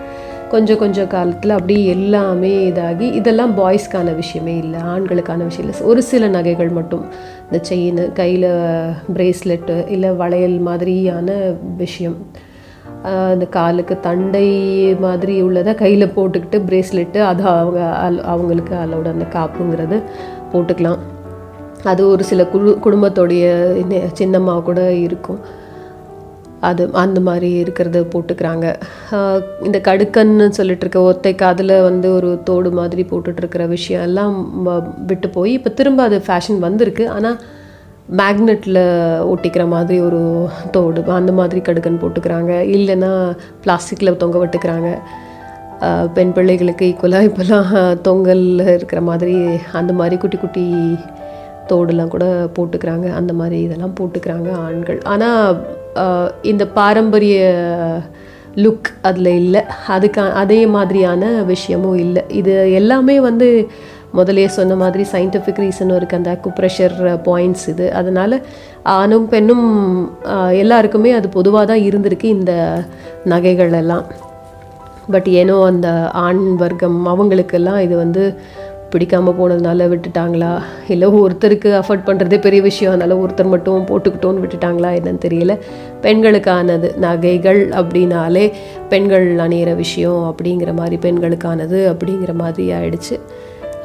கொஞ்சம் கொஞ்சம் காலத்தில் அப்படியே எல்லாமே இதாகி இதெல்லாம் பாய்ஸ்க்கான விஷயமே இல்லை ஆண்களுக்கான விஷயம் இல்லை. ஒரு சில நகைகள் மட்டும் இந்த செயின் கையில் ப்ரேஸ்லெட்டு இல்லை வளையல் மாதிரியான விஷயம். இந்த காலுக்கு தண்டை மாதிரி உள்ளதை கையில் போட்டுக்கிட்டு ப்ரேஸ்லெட்டு அது அவங்க அல்- அவங்களுக்கு அதோட அந்த காப்புங்கிறது போட்டுக்கலாம். அது ஒரு சில குழு குடும்பத்தோடைய நெ- சின்னம்மா கூட இருக்கும். அது அந்த மாதிரி இருக்கிறத போட்டுக்கிறாங்க. இந்த கடுக்கன்னு சொல்லிட்டு இருக்க ஒத்தை காதில் வந்து ஒரு தோடு மாதிரி போட்டுட்ருக்கிற விஷயம் எல்லாம் விட்டு போய் இப்போ திரும்ப அது ஃபேஷன் வந்திருக்கு. ஆனால் மேக்னெட்டில் ஒட்டிக்கிற மாதிரி ஒரு தோடு அந்த மாதிரி கடுக்கன் போட்டுக்கிறாங்க. இல்லைன்னா பிளாஸ்டிக்கில் தொங்க விட்டுக்கிறாங்க. பெண் பிள்ளைகளுக்கு ஈக்குவலாக இப்போல்லாம் தொங்கலில் இருக்கிற மாதிரி அந்த மாதிரி குட்டி குட்டி தோடுலாம் கூட போட்டுக்கிறாங்க. அந்த மாதிரி இதெல்லாம் போட்டுக்கிறாங்க ஆண்கள். ஆனால் இந்த பாரம்பரிய லுக் அதில் இல்லை. அதுக்கா அதே மாதிரியான விஷயமும் இல்லை. இது எல்லாமே வந்து முதலே சொன்ன மாதிரி சயின்டிஃபிக் ரீசனும் இருக்குது அந்த அக்குப்ரெஷர் பாயிண்ட்ஸ் இது. அதனால் ஆணும் பெண்ணும் எல்லாருக்குமே அது பொதுவாக தான் இருந்திருக்கு இந்த நகைகள் எல்லாம். பட் ஏனோ அந்த ஆண் வர்க்கம் அவங்களுக்கெல்லாம் இது வந்து பிடிக்காம போனதுனால விட்டுட்டாங்களா? இல்லை ஒருத்தருக்கு அஃபோர்ட் பண்ணுறதே பெரிய விஷயம். அதனால் ஒருத்தர் மட்டும் போட்டுக்கிட்டோன்னு விட்டுட்டாங்களா என்னன்னு தெரியல. பெண்களுக்கானது நகைகள் அப்படின்னாலே பெண்கள் அணியிற விஷயம் அப்படிங்கிற மாதிரி பெண்களுக்கானது அப்படிங்கிற மாதிரி ஆயிடுச்சு.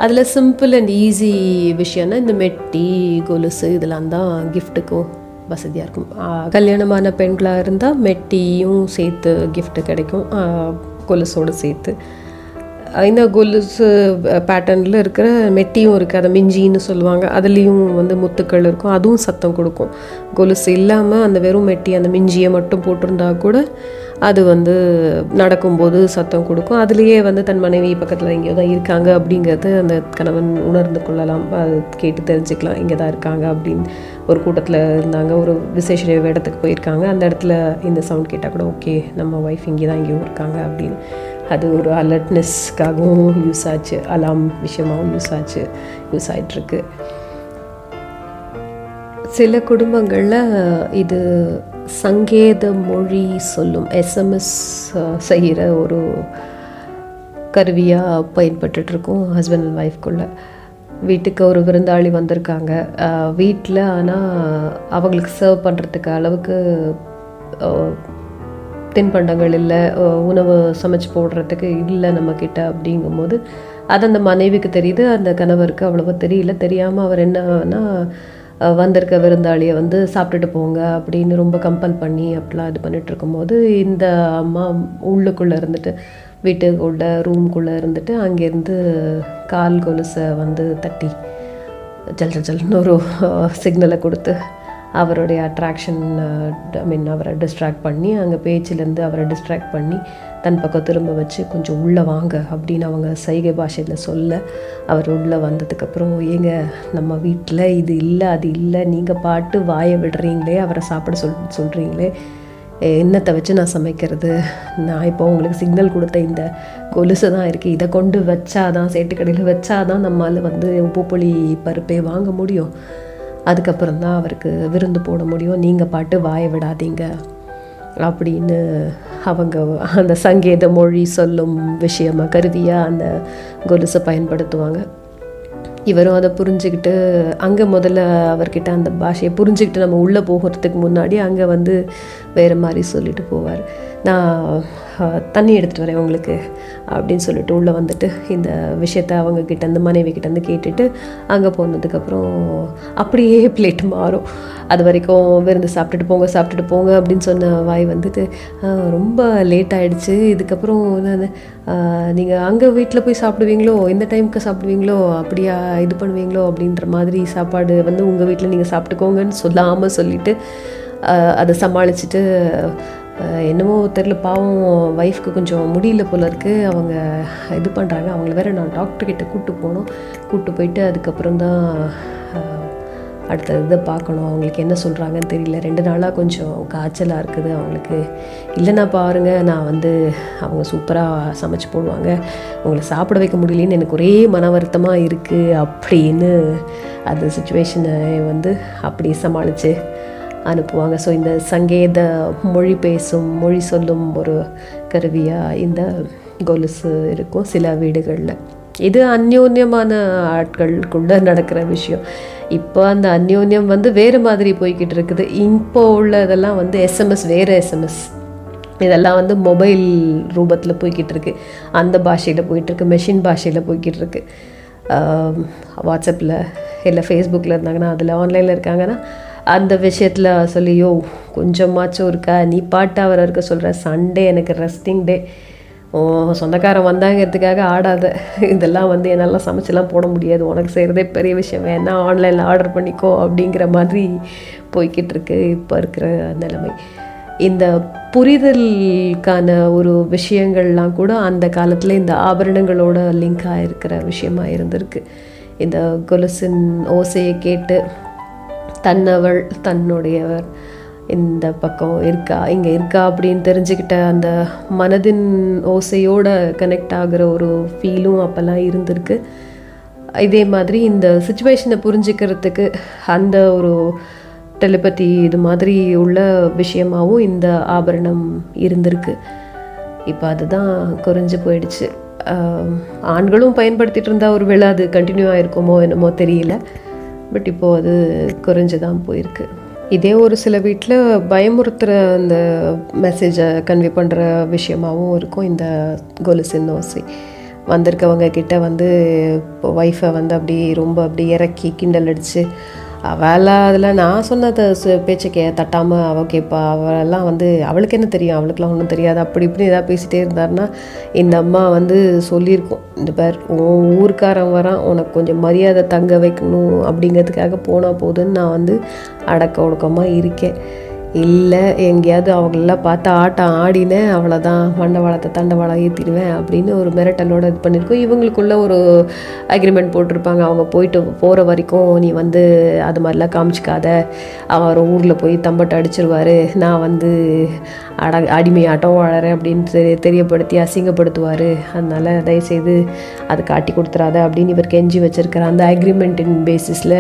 அதில் சிம்பிள் அண்ட் ஈஸி விஷயம்னா இந்த மெட்டி கொலுசு இதெல்லாம் தான் கிஃப்ட்டுக்கும் வசதியாக இருக்கும். கல்யாணமான பெண்களாக இருந்தால் மெட்டியும் சேர்த்து கிஃப்ட்டு கிடைக்கும். கொலுசோடு சேர்த்து. இந்த கொலுசு பேட்டர்னில் இருக்கிற மெட்டியும் இருக்குது அதை மிஞ்சின்னு சொல்லுவாங்க. அதுலேயும் வந்து முத்துக்கள் இருக்கும். அதுவும் சத்தம் கொடுக்கும். கொலுசு இல்லாமல் அந்த வெறும் மெட்டி அந்த மிஞ்சியை மட்டும் போட்டிருந்தா கூட அது வந்து நடக்கும்போது சத்தம் கொடுக்கும். அதுலேயே வந்து தன் மனைவி பக்கத்தில் எங்கேயோ தான் இருக்காங்க அப்படிங்கிறது அந்த கணவன் உணர்ந்து கொள்ளலாம். அது கேட்டு தெரிஞ்சுக்கலாம். இங்கே தான் இருக்காங்க அப்படின்னு ஒரு கூட்டத்தில் இருந்தாங்க. ஒரு விசேஷ இடத்துக்கு போயிருக்காங்க. அந்த இடத்துல இந்த சவுண்ட் கேட்டால் கூட ஓகே நம்ம ஒய்ஃப் இங்கே தான் எங்கேயோ இருக்காங்க அப்படின்னு. அது ஒரு அலர்ட்னஸ்க்காகவும் யூஸ் ஆச்சு. அலாம் விஷயமாகவும் யூஸ் ஆச்சு. யூஸ் ஆகிட்டுருக்கு சில குடும்பங்களில் இது சங்கேத மொழி சொல்லும் எஸ்எம்எஸ் செய்கிற ஒரு கருவியாக பயன்பட்டுருக்கோம் ஹஸ்பண்ட் அண்ட் ஒய்ஃப்குள்ளே வீட்டுக்கு ஒரு விருந்தாளி வந்திருக்காங்க. வீட்டில் ஆனால் அவங்களுக்கு சர்வ் பண்ணுறதுக்கு அளவுக்கு தின்பண்டங்கள் இல்லை உணவு சமைச்சு போடுறதுக்கு இல்லை நம்மக்கிட்ட அப்படிங்கும்போது அது அந்த மனைவிக்கு தெரியுது அந்த கணவருக்கு அவ்வளோவா தெரியல. தெரியாமல் அவர் என்னன்னா வந்திருக்க விருந்தாளியை வந்து சாப்பிட்டுட்டு போங்க அப்படின்னு ரொம்ப கம்பல் பண்ணி அப்படிலாம் இது பண்ணிட்டு இருக்கும்போது இந்த அம்மா உள்ளுக்குள்ளே இருந்துட்டு வீட்டுக்குள்ள ரூம்குள்ளே இருந்துட்டு அங்கேருந்து கால் கொலுசை வந்து தட்டி ஜல் ஜல்னு ஒரு சிக்னலை கொடுத்து அவருடைய அட்ராக்ஷன் ஐ மீன் அவரை டிஸ்ட்ராக்ட் பண்ணி அங்கே பேச்சிலேருந்து அவரை டிஸ்ட்ராக்ட் பண்ணி தன் பக்கம் திரும்ப வச்சு கொஞ்சம் உள்ளே வாங்க அப்படின்னு அவங்க சைகை பாஷையில் சொல்ல அவர் உள்ளே வந்ததுக்கப்புறம் ஏங்க நம்ம வீட்டில் இது இல்லை அது இல்லை நீங்கள் பாட்டு வாயை விடுறீங்களே அவரை சாப்பிட சொல் சொல்கிறீங்களே என்னத்தை வச்சு நான் சமைக்கிறது? நான் இப்போ உங்களுக்கு சிக்னல் கொடுத்த இந்த கொலுசு தான் இருக்குது இதை கொண்டு வச்சாதான் சேட்டுக்கடையில் வச்சாதான் நம்மால் வந்து உப்புப்புளி பருப்பே வாங்க முடியும். அதுக்கப்புறம் தான் அவருக்கு விருந்து போட முடியும். நீங்கள் பாட்டு வாய விடாதீங்க. அப்படின்னு அவங்க அந்த சங்கேத மொழி சொல்லும் விஷயமாக கருதியாக அந்த கொலுசை பயன்படுத்துவாங்க. இவரும் அதை புரிஞ்சுக்கிட்டு அங்கே முதல்ல அவர்கிட்ட அந்த பாஷையை புரிஞ்சுக்கிட்டு நம்ம உள்ளே போகிறதுக்கு முன்னாடி அங்கே வந்து வேறு மாதிரி சொல்லிட்டு போவார். நான் தண்ணி எடுத்துகிட்டு வரேன் உங்களுக்கு அப்படின்னு சொல்லிட்டு உள்ளே வந்துட்டு இந்த விஷயத்த அவங்க கிட்ட மனைவி கிட்டேருந்து கேட்டுட்டு அங்கே போனதுக்கப்புறம் அப்படியே பிளேட் மாறும். அது வரைக்கும் விருந்து சாப்பிட்டுட்டு போங்க சாப்பிட்டுட்டு போங்க அப்படின்னு சொன்ன வாய் வந்துட்டு ரொம்ப லேட் ஆகிடுச்சு இதுக்கப்புறம் நீங்கள் அங்கே வீட்டில் போய் சாப்பிடுவீங்களோ? இந்த டைமுக்கு சாப்பிடுவீங்களோ? அப்படியா? இது பண்ணுவீங்களோ? அப்படின்ற மாதிரி சாப்பாடு வந்து உங்கள் வீட்டில் நீங்கள் சாப்பிட்டுக்கோங்கன்னு சொல்லாமல் சொல்லிட்டு அதை சமாளிச்சுட்டு என்னமோ தெரில பாவம் ஒய்ஃப்க்கு கொஞ்சம் முடியல போல இருக்குது அவங்க இது பண்ணுறாங்க அவங்கள வேறு நான் டாக்டர்கிட்ட கூப்பிட்டு போகணும். கூப்பிட்டு போயிட்டு அதுக்கப்புறம் தான் அடுத்த இதை பார்க்கணும். அவங்களுக்கு என்ன சொல்கிறாங்கன்னு தெரியல. ரெண்டு நாளாக கொஞ்சம் காய்ச்சலாக இருக்குது. அவங்களுக்கு இல்லைன்னா பாருங்க நான் வந்து அவங்க சூப்பராக சமைச்சு போடுவாங்க. உங்களை சாப்பிட வைக்க முடியலன்னு எனக்கு ஒரே மன வருத்தமாக இருக்குது அப்படின்னு அந்த சுச்சுவேஷனை வந்து அப்படி சமாளித்து அனுப்புவாங்க. ஸோ இந்த சங்கேத மொழி பேசும் மொழி சொல்லும் ஒரு கருவியாக இந்த கொலுசு இருக்கும் சில வீடுகளில். இது அந்யோன்யமான ஆட்களுக்குள்ள நடக்கிற விஷயம். இப்போ அந்த அந்யோன்யம் வந்து வேறு மாதிரி போய்கிட்டு இருக்குது. இப்போ உள்ளதெல்லாம் வந்து எஸ்எம்எஸ் வேறு எஸ்எம்எஸ் இதெல்லாம் வந்து மொபைல் ரூபத்தில் போய்கிட்டு இருக்கு. அந்த பாஷையில் போயிட்டுருக்கு மெஷின் பாஷையில் போய்கிட்டு இருக்கு. வாட்ஸ்அப்பில் இல்லை ஃபேஸ்புக்கில் இருந்தாங்கன்னா அதில் ஆன்லைனில் இருக்காங்கன்னா அந்த விஷயத்தில் சொல்லியோ கொஞ்சமாச்சும் இருக்கா? நீ பாட்டு அவரை இருக்க சொல்கிற சண்டே எனக்கு ரெஸ்டிங் டே ஓ சொந்தக்காரன் வந்தாங்கிறதுக்காக ஆடாத. இதெல்லாம் வந்து என்னால் சமைச்செல்லாம் போட முடியாது. உனக்கு செய்கிறதே பெரிய விஷயம். வேணா ஆன்லைனில் ஆர்டர் பண்ணிக்கோ அப்படிங்கிற மாதிரி போய்கிட்டு இருக்கு இப்போ இருக்கிற நிலைமை. இந்த புரிதலுக்கான ஒரு விஷயங்கள்லாம் கூட அந்த காலத்தில் இந்த ஆபரணங்களோட லிங்க் ஆகிருக்கிற விஷயமா இருந்திருக்கு. இந்த கொலுசின் ஓசையை கேட்டு தன்னவள் தன்னுடையவர். இந்த பக்கம் இருக்கா இங்கே இருக்கா அப்படின்னு தெரிஞ்சுக்கிட்ட அந்த மனதின் ஓசையோடு கனெக்ட் ஆகிற ஒரு ஃபீலும் அப்போல்லாம் இருந்திருக்கு. இதே மாதிரி இந்த சுச்சுவேஷனை புரிஞ்சுக்கிறதுக்கு அந்த ஒரு டெலிபதி இது மாதிரி உள்ள விஷயமாகவும் இந்த ஆபரணம் இருந்திருக்கு. இப்போ அதுதான் குறைஞ்சு போயிடுச்சு. ஆண்களும் பயன்படுத்திகிட்டு இருந்தால் ஒரு வேளை அது கண்டினியூ ஆயிருக்குமோ என்னமோ தெரியல. பட் இப்போது அது குறைஞ்சு தான் போயிருக்கு. இதே ஒரு சில வீட்டில் பயமுறுத்துகிற அந்த மெசேஜை கன்வே பண்ணுற விஷயமாகவும் இருக்கும். இந்த கொலுசின் ஓசை. வந்திருக்கவங்க கிட்ட வந்து இப்போ ஒய்ஃபை வந்து அப்படி ரொம்ப அப்படி இறக்கி கிண்டல் அடித்து அவெல்லாம் அதில் நான் சொன்னதை சு- பேச்சை கே தட்டாமல் அவள் கேட்பா அவளெல்லாம் வந்து அவளுக்கு என்ன தெரியும்? அவளுக்குலாம் ஒன்றும் தெரியாது. அப்படி இப்படி ஏதாவது பேசிகிட்டே இருந்தாருன்னா இந்த அம்மா வந்து சொல்லியிருக்கோம். இந்த பேர் உன் ஊருக்காரன் வரான். உனக்கு கொஞ்சம் மரியாதை தங்க வைக்கணும். அப்படிங்கிறதுக்காக போனால் போதுன்னு நான் வந்து அடக்க ஒடுக்கமாக இருக்கேன். இல்லை எங்கேயாவது அவங்களெல்லாம் பார்த்து ஆட்டம் ஆடினேன் அவ்வளோதான் மண்டவாளத்தை தண்டவாளம் ஏற்றிடுவேன் அப்படின்னு ஒரு மிரட்டலோட இது பண்ணியிருக்கோம். இவங்களுக்குள்ள ஒரு அக்ரிமெண்ட் போட்டிருப்பாங்க. அவங்க போயிட்டு போகிற வரைக்கும் நீ வந்து அது மாதிரிலாம் காமிச்சிக்காத. அவர் ஊரில் போய் தம்பட்டை அடிச்சிருவாரு. நான் வந்து அட அடிமையாட்டம் வாழறேன் அப்படின்னு தெரிய தெரியப்படுத்தி அசிங்கப்படுத்துவார். அதனால் தயவுசெய்து அது காட்டி கொடுத்துறாத அப்படின்னு இவர் கெஞ்சி வச்சிருக்கிற அந்த அக்ரிமெண்ட்டின் பேசிஸில்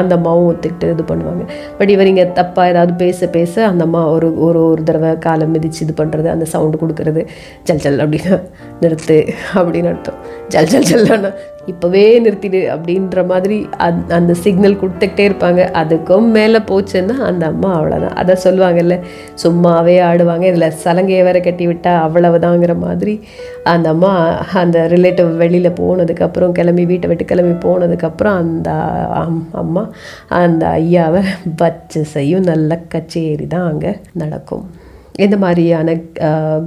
அந்த அம்மாவும் ஒத்துக்கிட்டு இது பண்ணுவாங்க. பட் இவர் இங்கே தப்பாக ஏதாவது பேச பேச அந்த அம்மா ஒரு ஒரு ஒரு தடவை காலை மிதித்து இது பண்ணுறது அந்த சவுண்டு கொடுக்கறது ஜல் ஜல் அப்படின்னு நிறுத்து அப்படின்னு அர்த்தம். ஜல் ஜல் ஜல்னா இப்போவே நிறுத்திடு அப்படின்ற மாதிரி அந் அந்த சிக்னல் கொடுத்துக்கிட்டே இருப்பாங்க. அதுக்கும் மேலே போச்சுன்னா அந்த அம்மா அவ்வளோதான் அதை சொல்லுவாங்கல்ல சும்மாவே ஆடுவாங்க. இதில் சலங்கையை வேற கட்டி விட்டால் அவ்வளவுதாங்கிற மாதிரி. அந்த அம்மா அந்த ரிலேட்டிவ் வெளியில் போனதுக்கப்புறம் கிளம்பி வீட்டை விட்டு கிளம்பி போனதுக்கப்புறம் அந்த அம்- அம்மா அந்த ஐயாவை பச்சை செய்யும். நல்ல கச்சேரி தான் அங்கே நடக்கும். இந்த மாதிரியான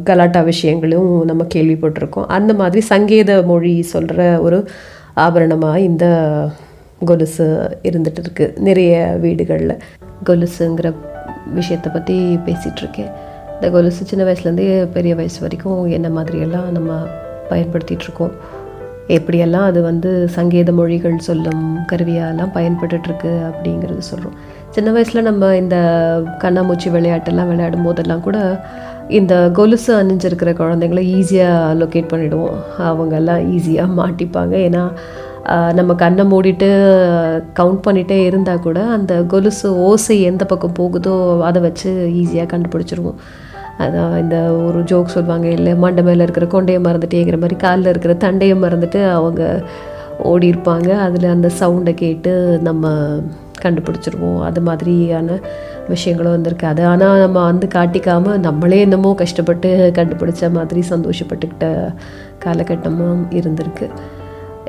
கலாட்டா விஷயங்களும் நம்ம கேள்விப்பட்டிருக்கோம். அந்த மாதிரி சங்கேத மொழி சொல்கிற ஒரு ஆபரணமாக இந்த கொலுசு இருந்துட்டு இருக்கு நிறைய வீடுகளில். கொலுசுங்கிற விஷயத்தை பற்றி பேசிகிட்ருக்கேன் இந்த கொலுசு சின்ன வயசுலேருந்தே பெரிய வயசு வரைக்கும் என்ன மாதிரியெல்லாம் நம்ம பயன்படுத்திகிட்ருக்கோம் எப்படியெல்லாம் அது வந்து சங்கேத மொழிகள் சொல்லும் கருவியாலாம் பயன்பட்டுருக்கு அப்படிங்கிறது சொல்கிறோம் சின்ன வயசில் நம்ம இந்த கண்ணாமூச்சி விளையாட்டெல்லாம் விளையாடும் போதெல்லாம் கூட இந்த கொலுசு அணிஞ்சிருக்கிற குழந்தைங்கள ஈஸியாக லொக்கேட் பண்ணிவிடுவோம் அவங்கெல்லாம் ஈஸியாக மாட்டிப்பாங்க. ஏன்னா நம்ம கண்ணை மூடிட்டு கவுண்ட் பண்ணிகிட்டே இருந்தால் கூட அந்த கொலுசு ஓசை எந்த பக்கம் போகுதோ அதை வச்சு ஈஸியாக கண்டுபிடிச்சிருவோம். அதான் இந்த ஒரு ஜோக் சொல்லுவாங்க இல்லை மண்டை மேலே இருக்கிற கொண்டையை மறந்துட்டேங்கிற மாதிரி காலில் இருக்கிற தண்டையை மறந்துட்டு அவங்க ஓடி இருப்பாங்க அதில் அந்த சவுண்டை கேட்டு நம்ம கண்டுபிடிச்சிருவோம். அது மாதிரியான விஷயங்களும் வந்திருக்கு. அது ஆனால் நம்ம வந்து காட்டிக்காமல் நம்மளே என்னமோ கஷ்டப்பட்டு கண்டுபிடிச்ச மாதிரி சந்தோஷப்பட்டுக்கிட்ட காலகட்டமும் இருந்திருக்கு.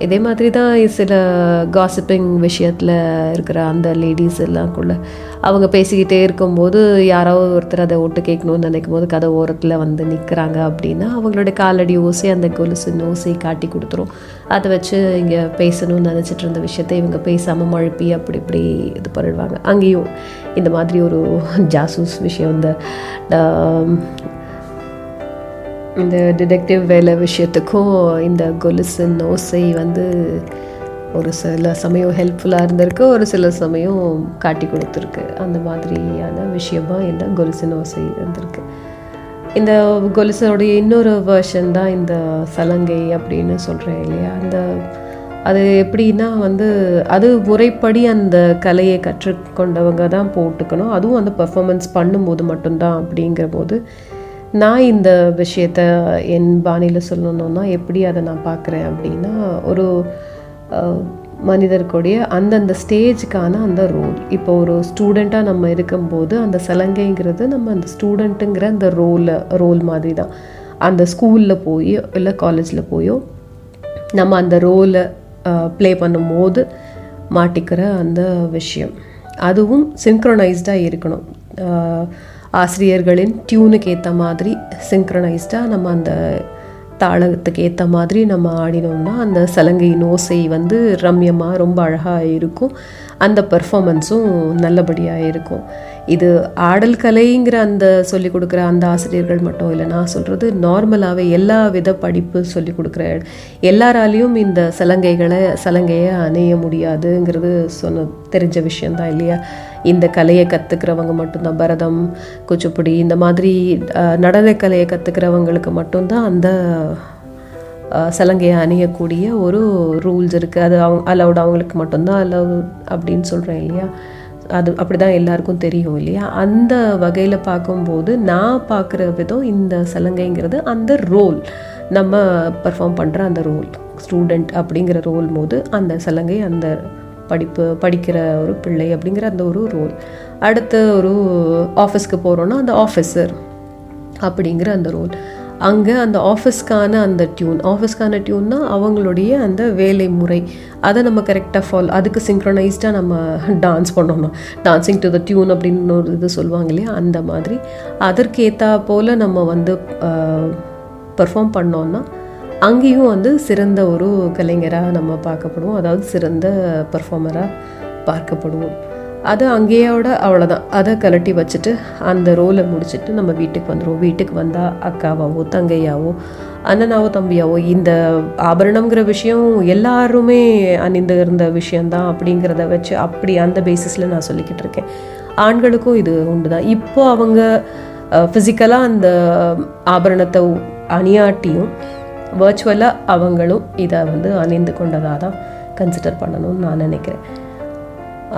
இதே மாதிரி தான் சில காசிப்பிங் விஷயத்தில் இருக்கிற அந்த லேடிஸ் எல்லாம் கூட அவங்க பேசிக்கிட்டே இருக்கும்போது யாராவது ஒருத்தர் அதை ஒட்டு கேட்கணும்னு நினைக்கும் போது கதை ஓரத்தில் வந்து நிற்கிறாங்க அப்படின்னா அவங்களோட காலடி ஓசை அந்த கொலுசு ஓசை காட்டி கொடுத்துரும். அதை வச்சு இங்கே பேசணும்னு நினச்சிட்டு இருந்த விஷயத்தை இவங்க பேசாமல் மழுப்பி அப்படி இப்படி இது பண்ணிடுவாங்க. அங்கேயும் இந்த மாதிரி ஒரு ஜாசூஸ் விஷயம் இந்த இந்த டிடெக்டிவ் வேலை விஷயத்துக்கும் இந்த கொலுசு ஓசை வந்து ஒரு சில சமயம் ஹெல்ப்ஃபுல்லாக இருந்திருக்கு ஒரு சில சமயம் காட்டி கொடுத்துருக்கு. அந்த மாதிரியான விஷயமா இந்த கொலுசின் ஓசை இருந்திருக்கு. இந்த கொலுசோடைய இன்னொரு வேர்ஷன் தான் இந்த சலங்கை அப்படின்னு சொல்கிறேன் இல்லையா? அந்த அது எப்படின்னா வந்து அது முறைப்படி அந்த கலையை கற்றுக்கொண்டவங்க தான் போட்டுக்கணும். அதுவும் அந்த பர்ஃபாமன்ஸ் பண்ணும்போது மட்டும்தான் அப்படிங்கிற போது நான் இந்த விஷயத்த என் பாணியில் சொல்லணுன்னா எப்படி அதை நான் பார்க்குறேன் அப்படின்னா ஒரு அஹ், மனிதருக்குடைய அந்தந்த ஸ்டேஜுக்கான அந்த ரோல் இப்போ ஒரு ஸ்டூடெண்ட்டாக நம்ம இருக்கும்போது அந்த சலங்கைங்கிறது நம்ம அந்த ஸ்டூடெண்ட்டுங்கிற அந்த ரோலை ரோல் மாதிரி தான் அந்த ஸ்கூலில் போயோ இல்லை காலேஜில் போயோ நம்ம அந்த ரோலை ப்ளே பண்ணும்போது மாட்டிக்கிற அந்த விஷயம். அதுவும் சிங்க்ரனைஸ்டாக இருக்கணும். ஆசிரியர்களின் டியூனுக்கு ஏற்ற மாதிரி சிங்க்ரனைஸ்டாக நம்ம அந்த தாளத்துக்கு ஏற்ற மாதிரி நம்ம ஆடினோம்னா அந்த சலங்கையின் ஓசை வந்து ரம்யமாக ரொம்ப அழகாக இருக்கும். அந்த பர்ஃபாமன்ஸும் நல்லபடியாக இருக்கும். இது ஆடல் கலைங்கிற அந்த சொல்லிக் கொடுக்குற அந்த ஆசிரியர்கள் மட்டும் இல்லை நான் சொல்கிறது நார்மலாகவே எல்லா வித படிப்பு சொல்லிக் கொடுக்குற எல்லாராலையும் இந்த சலங்கைகளை சலங்கையை அணைய முடியாதுங்கிறது சொன்ன தெரிஞ்ச விஷயந்தான் இல்லையா? இந்த கலையை கற்றுக்கிறவங்க மட்டும்தான் பரதம் குச்சிப்புடி இந்த மாதிரி நடன கலையை கற்றுக்கிறவங்களுக்கு மட்டும்தான் அந்த சலங்கையை அணியக்கூடிய ஒரு ரூல்ஸ் இருக்குது அது அவங்க அலவுட் அவங்களுக்கு மட்டும்தான் அலவ் அப்படின்னு சொல்கிறேன் இல்லையா? அது அப்படி தான் எல்லாருக்கும் தெரியும் இல்லையா? அந்த வகையில் பார்க்கும்போது நான் பார்க்குற விதம் இந்த சலங்கைங்கிறது அந்த ரோல் நம்ம பர்ஃபார்ம் பண்ணுற அந்த ரோல் ஸ்டூடெண்ட் அப்படிங்கிற ரோல் போது அந்த சலங்கை அந்த படிப்பு படிக்கிற ஒரு பிள்ளை அப்படிங்கிற அந்த ஒரு ரோல் அடுத்து ஒரு ஆஃபீஸ்க்கு போகிறோன்னா அந்த ஆஃபீஸர் அப்படிங்கிற அந்த ரோல் அங்கே அந்த ஆஃபீஸ்க்கான அந்த டியூன் ஆஃபீஸ்க்கான டியூன்னா அவங்களுடைய அந்த வேலை முறை அதை நம்ம கரெக்டாக ஃபாலோ அதுக்கு சிங்க்ரனைஸ்டாக நம்ம டான்ஸ் பண்ணணும் டான்சிங் டு த டியூன் அப்படின்னு ஒரு இது சொல்லுவாங்க இல்லையா? அந்த மாதிரி. அதற்கேற்றா போல் நம்ம வந்து பெர்ஃபார்ம் பண்ணோன்னா அங்கேயும் வந்து சிறந்த ஒரு கலைஞராக நம்ம பார்க்கப்படுவோம். அதாவது சிறந்த பர்ஃபார்மராக பார்க்கப்படுவோம். அது அங்கேயோட அவ்வளோதான் அதை கலட்டி வச்சுட்டு அந்த ரோலை முடிச்சுட்டு நம்ம வீட்டுக்கு வந்துடுவோம் வீட்டுக்கு வந்தால் அக்காவாவோ தங்கையாவோ அண்ணனாவோ தம்பியாவோ இந்த ஆபரணம்ங்கிற விஷயம் எல்லாருமே அணிந்து இருந்த விஷயந்தான் அப்படிங்கிறத வச்சு அப்படி அந்த பேசிஸில் நான் சொல்லிக்கிட்டு இருக்கேன். ஆண்களுக்கும் இது உண்டு தான் இப்போ அவங்க ஃபிசிக்கலாக அந்த ஆபரணத்தை அணியாட்டியும் வர்ச்சுவலாக அவங்களும் இதை வந்து அணிந்து கொண்டதாக தான் கன்சிடர் பண்ணணும்னு நான் நினைக்கிறேன்.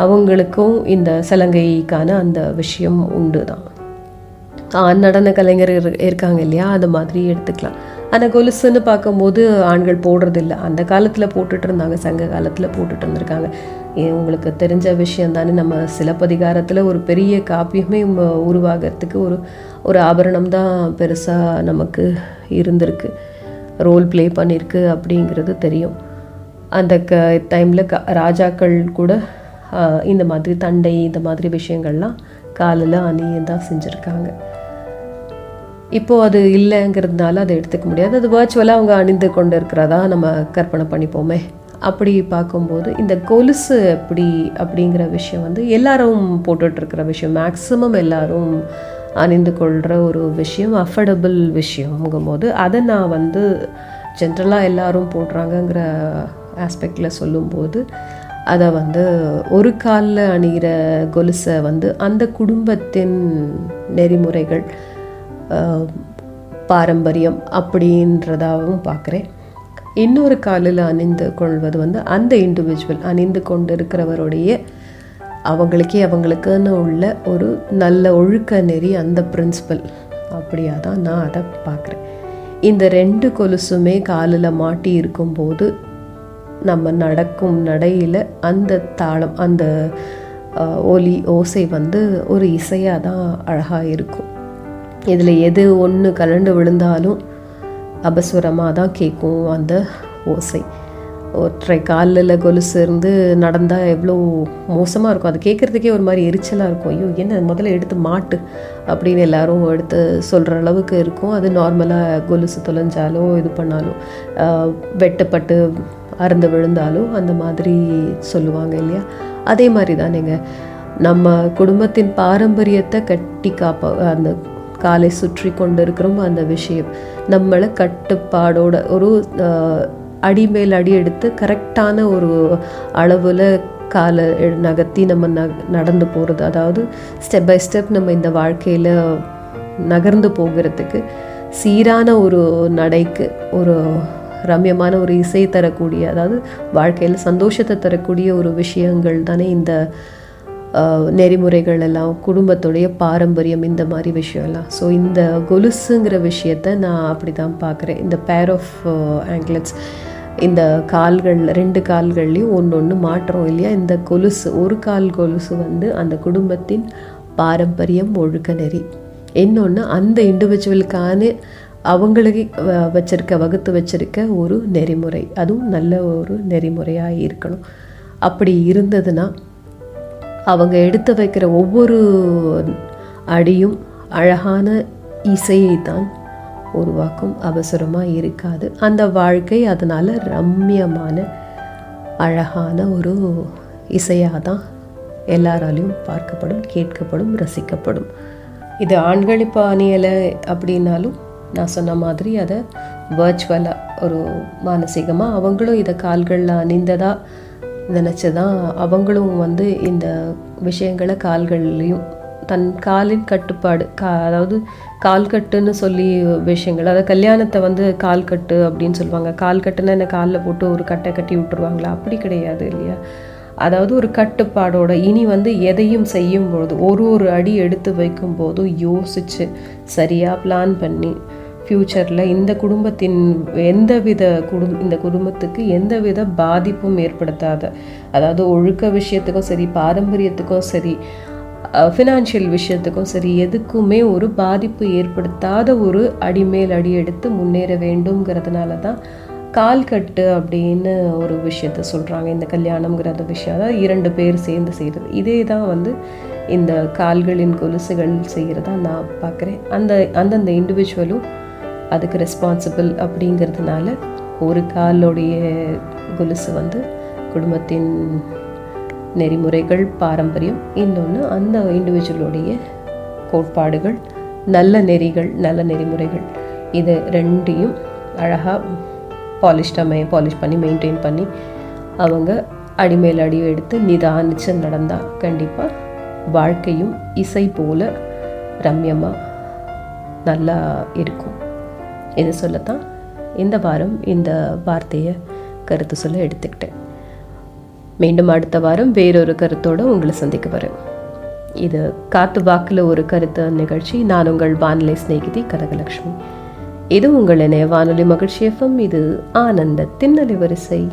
அவங்களுக்கும் இந்த சலங்கைக்கான அந்த விஷயம் உண்டு தான். நடன கலைஞர் இரு- இருக்காங்க இல்லையா? அது மாதிரி எடுத்துக்கலாம். ஆனால் கொலுசுன்னு பார்க்கும்போது ஆண்கள் போடுறதில்ல. அந்த காலத்தில் போட்டுட்டு இருந்தாங்க சங்க காலத்தில் போட்டுட்டு இருந்திருக்காங்க. ஏன் உங்களுக்கு தெரிஞ்ச விஷயம் தானே. நம்ம சிலப்பதிகாரத்தில் ஒரு பெரிய காப்பியமே உருவாகிறதுக்கு ஒரு ஒரு ஆபரணம் தான் பெருசாக நமக்கு இருந்திருக்கு. ரோல் ப்ளே பண்ணியிருக்கு அப்படிங்கிறது தெரியும். அந்த க டைமில் க ராஜாக்கள் கூட ஆஹ், இந்த மாதிரி தண்டை இந்த மாதிரி விஷயங்கள்லாம் காலில் அணிய தான் செஞ்சுருக்காங்க. இப்போ அது இல்லைங்கிறதுனால அதை எடுத்துக்க முடியாது. அது வர்ச்சுவலாக அவங்க அணிந்து கொண்டு இருக்கிறதா நம்ம கற்பனை பண்ணிப்போமே. அப்படி பார்க்கும்போது இந்த கொலுசு எப்படி அப்படிங்கிற விஷயம் வந்து எல்லாரும் போட்டுட்டு இருக்கிற விஷயம். மேக்ஸிமம் எல்லாரும் அணிந்து கொள்கிற ஒரு விஷயம் அஃபர்டபுள் விஷயம்ங்கும் போது அதை நான் வந்து ஜென்ரலாக எல்லாரும் போடுறாங்கங்கிற ஆஸ்பெக்டில் சொல்லும்போது அதை வந்து ஒரு காலில் அணிகிற கொலுசை வந்து அந்த குடும்பத்தின் நெறிமுறைகள் பாரம்பரியம் அப்படின்றதாகவும் பார்க்குறேன். இன்னொரு காலில் அணிந்து கொள்வது வந்து அந்த இண்டிவிஜுவல் அணிந்து கொண்டிருக்கிறவருடைய அவங்களுக்கே அவங்களுக்குன்னு உள்ள ஒரு நல்ல ஒழுக்க நெறி அந்த பிரின்சிபல் அப்படியா தான் நான் அதை பார்க்குறேன். இந்த ரெண்டு கொலுசுமே காலில் மாட்டி இருக்கும்போது நம்ம நடக்கும் நடையில் அந்த தாளம் அந்த ஒலி ஓசை வந்து ஒரு இசையாக தான் அழகாக இருக்கும். இதில் எது ஒன்று கலண்டு விழுந்தாலும் அபஸ்வரமாக தான் கேட்கும் அந்த ஓசை. ஒற்றை காலில் கொலுசு இருந்து நடந்தால் எவ்வளோ மோசமாக இருக்கும். அது கேட்குறதுக்கே ஒரு மாதிரி எரிச்சலாக இருக்கும். ஐயோ என்ன முதல்ல எடுத்து மாட்டு அப்படின்னு எல்லாரும் எடுத்து சொல்கிற அளவுக்கு இருக்கும். அது நார்மலாக கொலுசு தொலைஞ்சாலோ இது பண்ணாலும் வெட்டப்பட்டு அறுந்து விழுந்தாலும் அந்த மாதிரி சொல்லுவாங்க இல்லையா? அதே மாதிரி தானேங்க நம்ம குடும்பத்தின் பாரம்பரியத்தை கட்டி காப்ப அந்த காலை சுற்றி கொண்டு இருக்கிறோம் அந்த விஷயம். நம்மளை கட்டுப்பாடோட ஒரு அடி மேல் அடி எடுத்து கரெக்டான ஒரு அளவில் காலை நகர்த்தி நம்ம ந நடந்து போகிறது அதாவது ஸ்டெப் பை ஸ்டெப் நம்ம இந்த வாழ்க்கையில் நகர்ந்து போகிறதுக்கு சீரான ஒரு நடைக்கு ஒரு ரம்யமான ஒரு இசை தரக்கூடிய அதாவது வாழ்க்கையில் சந்தோஷத்தை தரக்கூடிய ஒரு விஷயங்கள் தானே இந்த நெறிமுறைகள் எல்லாம் குடும்பத்துடைய பாரம்பரியம் இந்த மாதிரி விஷயம் எல்லாம். ஸோ இந்த கொலுசுங்கிற விஷயத்த நான் அப்படி தான் பார்க்குறேன். இந்த பேர் ஆஃப் ஆங்கிலட்ஸ் இந்த கால்கள் ரெண்டு கால்கள்லையும் ஒன்று ஒன்று மாட்டுறோம் இல்லையா? இந்த கொலுசு ஒரு கால் கொலுசு வந்து அந்த குடும்பத்தின் பாரம்பரியம் ஒழுக்க நெறி. இன்னொன்று அந்த இண்டிவிஜுவலுக்கான அவங்களுக்கு வச்சுருக்க வச்சிருக்க வகுத்து வச்சிருக்க ஒரு நெறிமுறை. அதுவும் நல்ல ஒரு நெறிமுறையாக இருக்கணும். அப்படி இருந்ததுன்னா அவங்க எடுத்து வைக்கிற ஒவ்வொரு அடியும் அழகான இசையை தான் உருவாக்கும் அவசரமாக இருக்காது. அந்த வாழ்க்கை அதனால் ரம்யமான அழகான ஒரு இசையாக தான் எல்லாராலையும் பார்க்கப்படும் கேட்கப்படும் ரசிக்கப்படும். இது ஆண்கள் இப்போ அணியலை அப்படின்னாலும் நான் சொன்ன மாதிரி அதை வர்ச்சுவலாக ஒரு மானசீகமாக அவங்களும் இதை கால்களில் அணிந்ததாக நினச்சி தான் அவங்களும் வந்து இந்த விஷயங்களை கால்கள்லேயும் தன் காலின் கட்டுப்பாடு கா அதாவது கால் கட்டுன்னு சொல்லி விஷயங்கள். அதாவது கல்யாணத்தை வந்து கால் கட்டு அப்படின்னு சொல்லுவாங்க. கால் கட்டுன்னா என்ன? காலில் போட்டு ஒரு கட்டை கட்டி விட்டுருவாங்களா? அப்படி கிடையாது இல்லையா? அதாவது ஒரு கட்டுப்பாடோட இனி வந்து எதையும் செய்யும்பொழுது ஒரு ஒரு அடி எடுத்து வைக்கும்போதும் யோசித்து சரியாக பிளான் பண்ணி ஃப்யூச்சரில் இந்த குடும்பத்தின் எந்தவித குடும் இந்த குடும்பத்துக்கு எந்தவித பாதிப்பும் ஏற்படுத்தாத அதாவது ஒழுக்க விஷயத்துக்கும் சரி பாரம்பரியத்துக்கும் சரி ஃபினான்ஷியல் விஷயத்துக்கும் சரி எதுக்குமே ஒரு பாதிப்பு ஏற்படுத்தாத ஒரு அடிமேல் அடி எடுத்து முன்னேற வேண்டும்ங்கிறதுனால தான் கால் கட்டு அப்படின்னு ஒரு விஷயத்த சொல்கிறாங்க இந்த கல்யாணம்ங்கிற அந்த விஷயம். அதாவது இரண்டு பேர் சேர்ந்து செய்கிறது இதே தான் வந்து இந்த கால்களின் கொலுசுகள் செய்கிறதா நான் பார்க்குறேன். அந்த அந்தந்த இண்டிவிஜுவலும் அதுக்கு ரெஸ்பான்சிபிள் அப்படிங்கிறதுனால ஒரு காலோடைய கொலுசு வந்து குடும்பத்தின் நெறிமுறைகள் பாரம்பரியம் இன்னொன்று அந்த இண்டிவிஜுவலுடைய கோட்பாடுகள் நல்ல நெறிகள் நல்ல நெறிமுறைகள். இது ரெண்டையும் அழகாக பாலிஷ்டாக மெ பாலிஷ் பண்ணி மெயின்டைன் பண்ணி அவங்க அடிமேல் அடி எடுத்து நிதானிச்சு நடந்தால் கண்டிப்பாக வாழ்க்கையும் இசை போல ரம்யமாக நல்லா இருக்கும். இது சொல்லத்தான் இந்த வாரம் இந்த வார்த்தையை கருத்து சொல்ல எடுத்துக்கிட்டேன். மீண்டும் அடுத்த வாரம் வேறொரு கருத்தோடு உங்களை சந்திக்க வரேன். இது காத்து வாக்கில் ஒரு கருத்து நிகழ்ச்சி. நான் உங்கள் வானிலை சிநேகிதி கனகலட்சுமி. இது உங்கள் இணைய வானொலி மகிழ்ச்சி எஃப்எம். இது ஆனந்த திண்ணலை வரிசை.